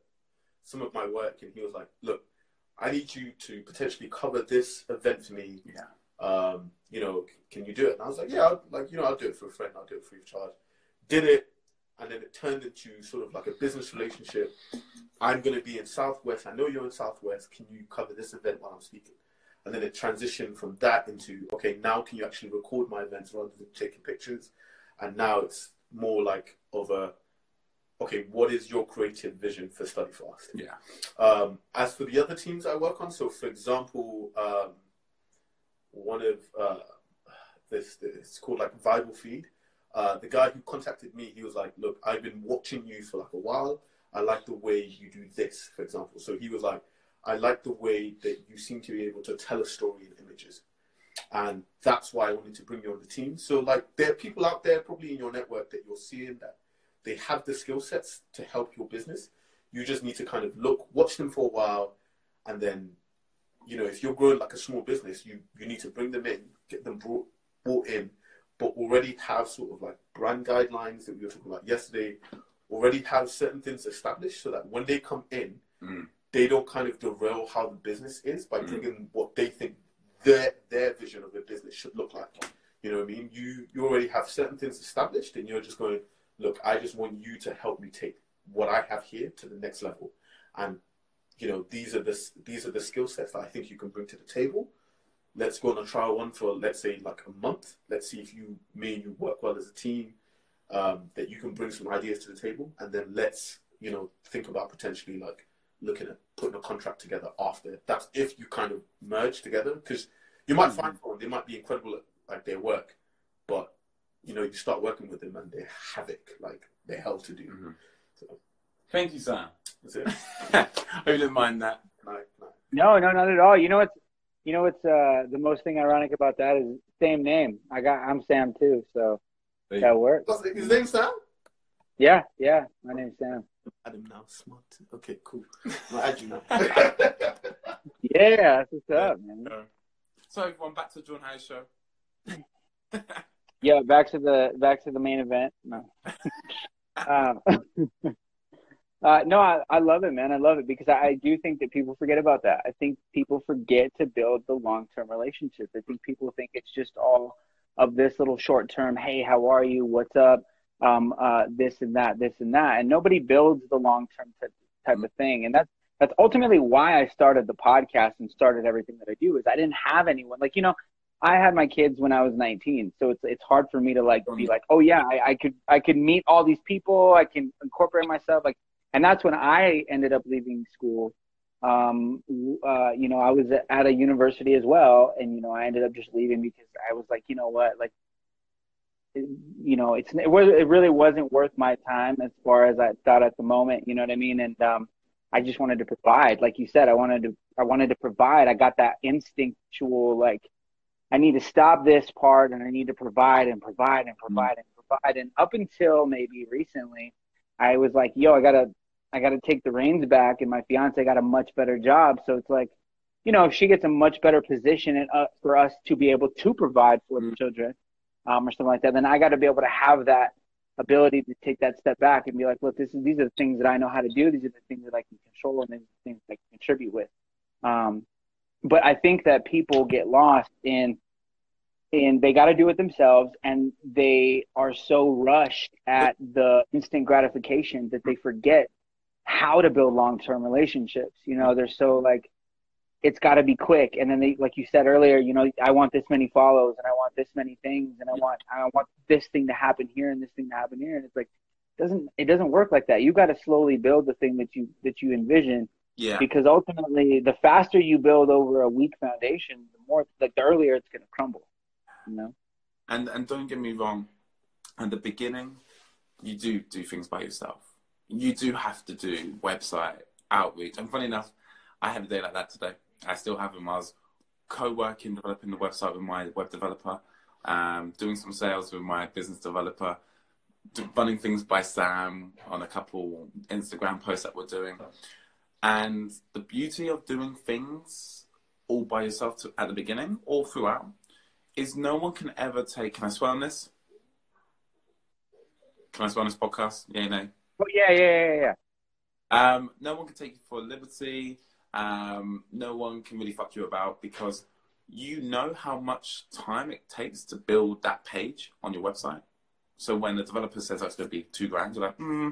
some of my work, and he was like, "Look, I need you to potentially cover this event for me. Yeah. Um, you know, can you do it?" And I was like, "Yeah, I'll, like you know, I'll do it for a friend. I'll do it free of charge." Did it, and then it turned into sort of like a business relationship. I'm going to be in Southwest. I know you're in Southwest. Can you cover this event while I'm speaking? And then it transitioned from that into okay, now can you actually record my events rather than taking pictures? And now it's more like of a okay, what is your creative vision for Study Fast? Yeah. Um, as for the other teams I work on, so for example, um, one of uh, this it's called like Bible Feed. Uh, the guy who contacted me, he was like, "Look, I've been watching you for like a while. I like the way you do this, for example." So he was like, "I like the way that you seem to be able to tell a story in images." And that's why I wanted to bring you on the team. So, like, there are people out there probably in your network that you're seeing that they have the skill sets to help your business. You just need to kind of look, watch them for a while, and then, you know, if you're growing like a small business, you you need to bring them in, get them brought brought in, but already have sort of like brand guidelines that we were talking about yesterday. Already have certain things established so that when they come in, Mm. they don't kind of derail how the business is by Mm. bringing what they think their their vision of the business should look like. You know what I mean? You you already have certain things established, and you're just going, look, I just want you to help me take what I have here to the next level, and you know these are the these are the skill sets that I think you can bring to the table. Let's go on a trial one for let's say like a month. Let's see if you me and you work well as a team. Um, that you can bring some ideas to the table, and then let's you know think about potentially like looking at putting a contract together after. That's if you kind of merge together because you might find someone they might be incredible at like their work, but you know you start working with them and they're havoc, like they're hell to do. Mhm. So Thank you, Sam. that's it. I didn't mind that. Night, night. No, no, not at all. You know what's you know what's uh the most thing ironic about that is same name. I got I'm Sam too, so There that works. What's his name? Sam. Yeah, yeah. My name's Sam. Adam now smart. Okay, cool. I'll add you now. Yeah, that's what's up, man. go. So everyone, back to the John Hayes show. Yeah, back to the back to the main event. No. um, uh, no, I, I love it, man. I love it because I, I do think that people forget about that. I think people forget to build the long term relationship. I think people think it's just all of this little short term. Hey, how are you? What's up? Um, uh, this and that, this and that, and nobody builds the long term type, type of thing. And that's that's ultimately why I started the podcast and started everything that I do. Is I didn't have anyone like you know. I had my kids when I was 19, so it's it's hard for me to like be like, oh yeah, I, I could I could meet all these people, I can incorporate myself, like, and that's when I ended up leaving school. Um, uh, you know, I was at a university as well, and you know, I ended up just leaving because I was like, you know what, like, it- you know, it's it was it really wasn't worth my time as far as I thought at the moment. You know what I mean? And um, I just wanted to provide, like you said, I wanted to I wanted to provide. I got that instinctual like. I need to stop this part and I need to provide and provide and provide and provide. And up until maybe recently, I was like, yo, I gotta, I gotta take the reins back. And my fiance got a much better job. So it's like, you know, if she gets a much better position and uh, for us to be able to provide for the Mm. children, um, or something like that, then I got to be able to have that ability to take that step back and be like, look, this is, these are the things that I know how to do. These are the things that I can control and these are the things that I can contribute with. Um, but I think that people get lost in and they got to do it themselves and they are so rushed at the instant gratification that they forget how to build long-term relationships. You know they're so like it's got to be quick. And then they like you said earlier you know i want this many follows and i want this many things and i want i want this thing to happen here and this thing to happen here. And it's like it doesn't it doesn't work like that. You got to slowly build the thing that you that you envision Yeah. because ultimately the faster you build over a weak foundation the more like the earlier it's going to crumble you know And and don't get me wrong, at the beginning, you do do things by yourself. You do have to do website outreach. And funny enough, I had a day like that today. I still have them. I was co-working, developing the website with my web developer, um, doing some sales with my business developer, running things by Sam on a couple Instagram posts that we're doing. And the beauty of doing things all by yourself to, at the beginning or throughout is no one can ever take. Can I swear on this? Can I swear on this podcast? Yeah, no. Oh yeah, yeah, yeah, yeah. Um, no one can take you for liberty. Um, no one can really fuck you about because you know how much time it takes to build that page on your website. So when the developer says that's going to be two grand, you're like, hmm,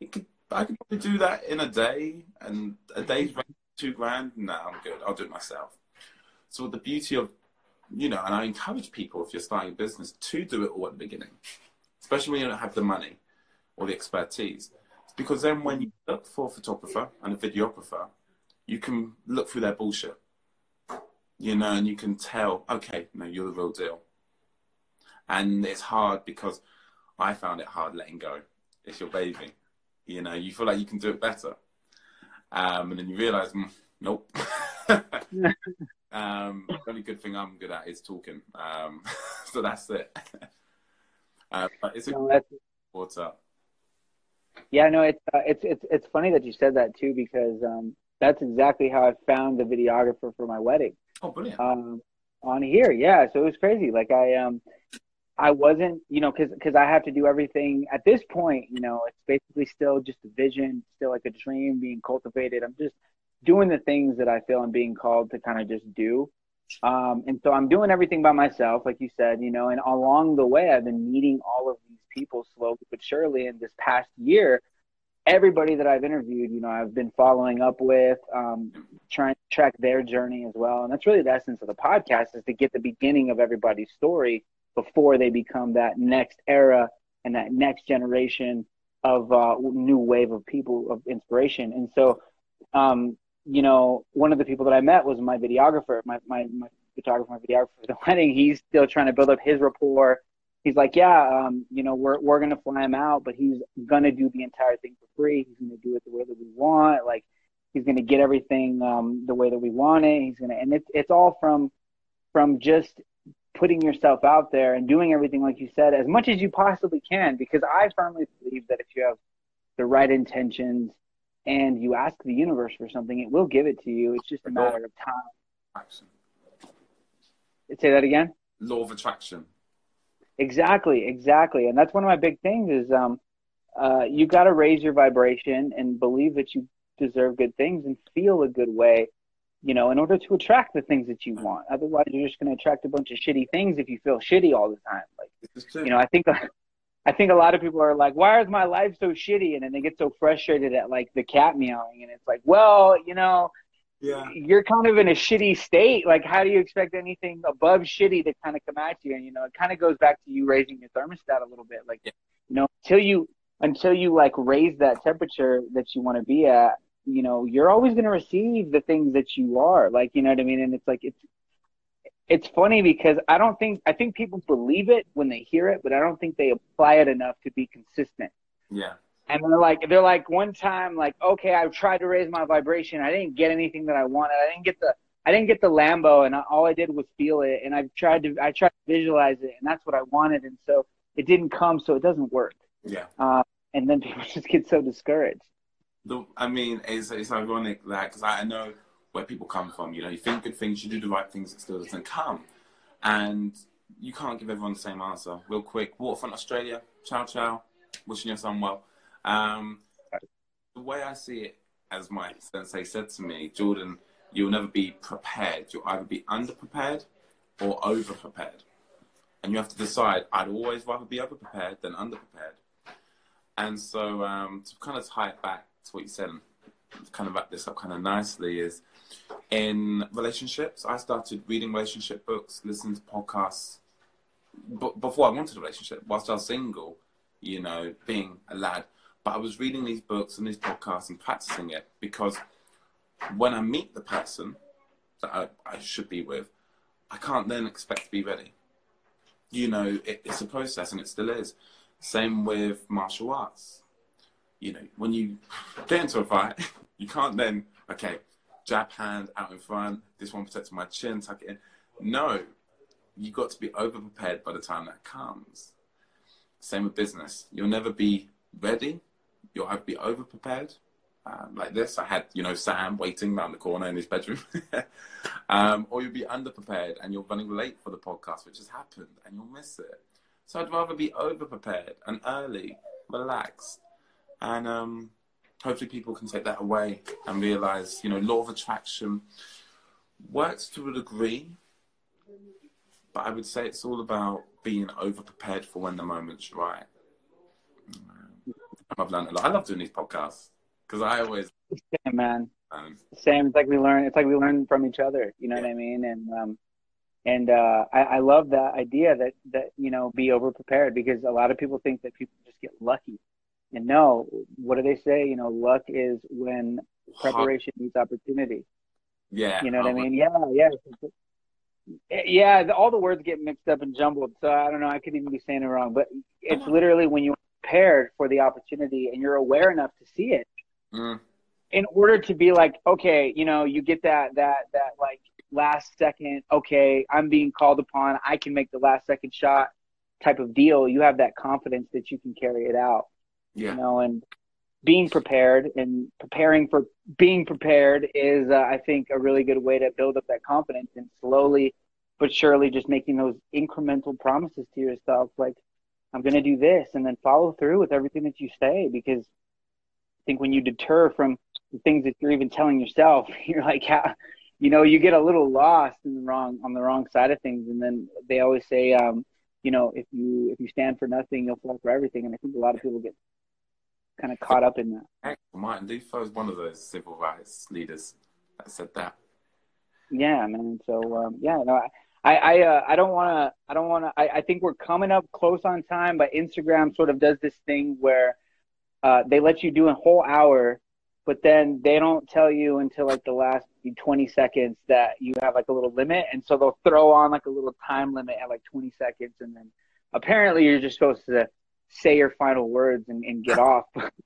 it could, I could probably do that in a day, and a day's two grand. No, I'm good. I'll do it myself. So the beauty of, you know, and I encourage people if you're starting a business to do it all at the beginning, especially when you don't have the money or the expertise, because then when you look for a photographer and a videographer, you can look through their bullshit, you know, and you can tell, okay, no, you're the real deal. And it's hard because I found it hard letting go. It's your baby. You know, you feel like you can do it better. Um, and then you realize, mm, nope. um, the only good thing I'm good at is talking. Um, so that's it. uh, but it's a no, what's up. Yeah, no, it's uh, it's it's it's funny that you said that too because um, that's exactly how I found the videographer for my wedding. Oh, brilliant. Um, on here, yeah. So it was crazy. Like I um, I wasn't, you know, because because I have to do everything at this point. You know, it's basically still just a vision, still like a dream being cultivated. I'm just doing the things that I feel I'm being called to kind of just do. Um, and so I'm doing everything by myself, like you said, you know, and along the way, I've been meeting all of these people slowly but surely. And this past year, everybody that I've interviewed, you know, I've been following up with, um, trying to track their journey as well. And that's really the essence of the podcast is to get the beginning of everybody's story before they become that next era and that next generation of uh, new wave of people of inspiration. And so, um, you know, one of the people that I met was my videographer, my, my, my photographer, my videographer for the wedding. He's still trying to build up his rapport he's like, yeah, um, you know, we're we're gonna fly him out, but he's gonna do the entire thing for free. He's gonna do it the way that we want. Like, he's gonna get everything um, the way that we want it. He's gonna, and it's it's all from from just putting yourself out there and doing everything like you said as much as you possibly can. Because I firmly believe that if you have the right intentions and you ask the universe for something, it will give it to you. It's just a matter of time. Action. Say that again. Law of attraction. Exactly, exactly, and that's one of my big things is um, uh, you got to raise your vibration and believe that you deserve good things and feel a good way, you know, in order to attract the things that you want. Otherwise, you're just going to attract a bunch of shitty things if you feel shitty all the time. Like, you know, I think. I think a lot of people are like, why is my life so shitty? And then they get so frustrated at like the cat meowing. And it's like, well, you know, yeah. you're kind of in a shitty state. Like, how do you expect anything above shitty to kind of come at you? And you know, it kind of goes back to you raising your thermostat a little bit. Like, yeah. you know, until you until you like raise that temperature that you want to be at, you know, you're always going to receive the things that you are. Like, you know what I mean? And it's like it's it's funny because I don't think I think people believe it when they hear it, but I don't think they apply it enough to be consistent. Yeah. And they're like, they're like, one time, like, okay, I tried to raise my vibration. I didn't get anything that I wanted. I didn't get the, I didn't get the Lambo, and all I did was feel it. And I tried to, I tried to visualize it, and that's what I wanted. And so it didn't come, so it doesn't work. Yeah. Uh, and then people just get so discouraged. The, I mean, it's it's ironic that because I know where people come from. You know, you think good things, you do the right things, it still doesn't come, and you can't give everyone the same answer. Real quick, Waterfront Australia, ciao ciao, wishing your son well. Um, the way I see it, as my sensei said to me, Jordan, you'll never be prepared. You'll either be underprepared or overprepared. And you have to decide, I'd always rather be overprepared than underprepared. And so um, to kind of tie it back to what you said, kind of wrap this up kind of nicely, is in relationships, I started reading relationship books, listening to podcasts b- before I wanted a relationship, whilst I was single, you know, being a lad. But I was reading these books and these podcasts and practicing it because when I meet the person that I, I should be with, I can't then expect to be ready. You know, it, it's a process and it still is. Same with martial arts. You know, when you get into a fight, you can't then, okay, jab hand out in front, this one protects my chin, tuck it in. No, you got to be over prepared by the time that comes. Same with business. You'll never be ready. You'll have to be over prepared. Um, like this, I had, you know, Sam waiting around the corner in his bedroom. um, or you'll be underprepared and you're running late for the podcast, which has happened, and you'll miss it. So I'd rather be over prepared and early, relaxed, and um, hopefully people can take that away and realize, you know, law of attraction works to a degree, but I would say it's all about being over prepared for when the moment's right. I've learned a lot. I love doing these podcasts because I always, Same, man. um, Same. It's like we learn. It's like we learn from each other. You know what I mean? And um, and uh, I, I love that idea that that you know be over prepared because a lot of people think that people just get lucky. And no, what do they say? You know, luck is when preparation meets opportunity. yeah, You know what I would- mean? Yeah, yeah. Yeah, the, all the words get mixed up and jumbled. So I don't know. I could even be saying it wrong, but it's literally when you're prepared for the opportunity and you're aware enough to see it Mm, in order to be like, okay, you know, you get that, that, that like last second, okay, I'm being called upon. I can make the last second shot type of deal. You have that confidence that you can carry it out yeah, you know, and being prepared and preparing for being prepared is, uh, I think, a really good way to build up that confidence and slowly but surely just making those incremental promises to yourself, like, I'm going to do this, and then follow through with everything that you say. Because I think when you deter from the things that you're even telling yourself, you're like, how, you know, you get a little lost in the wrong on the wrong side of things. And then they always say, um, you know, if you if you stand for nothing, you'll fall for everything. And I think a lot of people get kind of caught up in that. Martin Luther is one of those civil rights leaders that said that. Yeah, man. So um, yeah, no, I I I, uh, I don't want to I don't want to I, I think we're coming up close on time, but Instagram sort of does this thing where uh, they let you do a whole hour, but then they don't tell you until like the last 20 seconds that you have like a little limit, and so they'll throw on like a little time limit at like 20 seconds, and then apparently you're just supposed to say your final words and, and get off.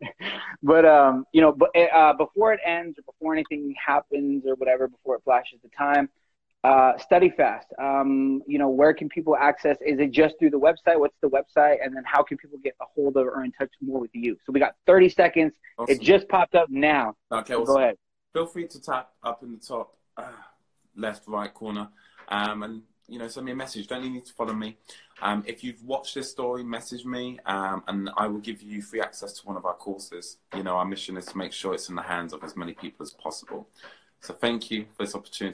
but um, you know, but uh, before it ends or before anything happens or whatever, before it flashes the time, uh, study fast. Um, you know, where can people access? Is it just through the website? What's the website? And then how can people get a hold of or in touch more with you? So we got 30 seconds. Awesome. It just popped up now. okay, So awesome. go ahead. Feel free to tap up in the top uh, left, right corner, um, and you know, send me a message. Don't need to follow me. Um, if you've watched this story, message me, um, and I will give you free access to one of our courses. You know, our mission is to make sure it's in the hands of as many people as possible. So, thank you for this opportunity.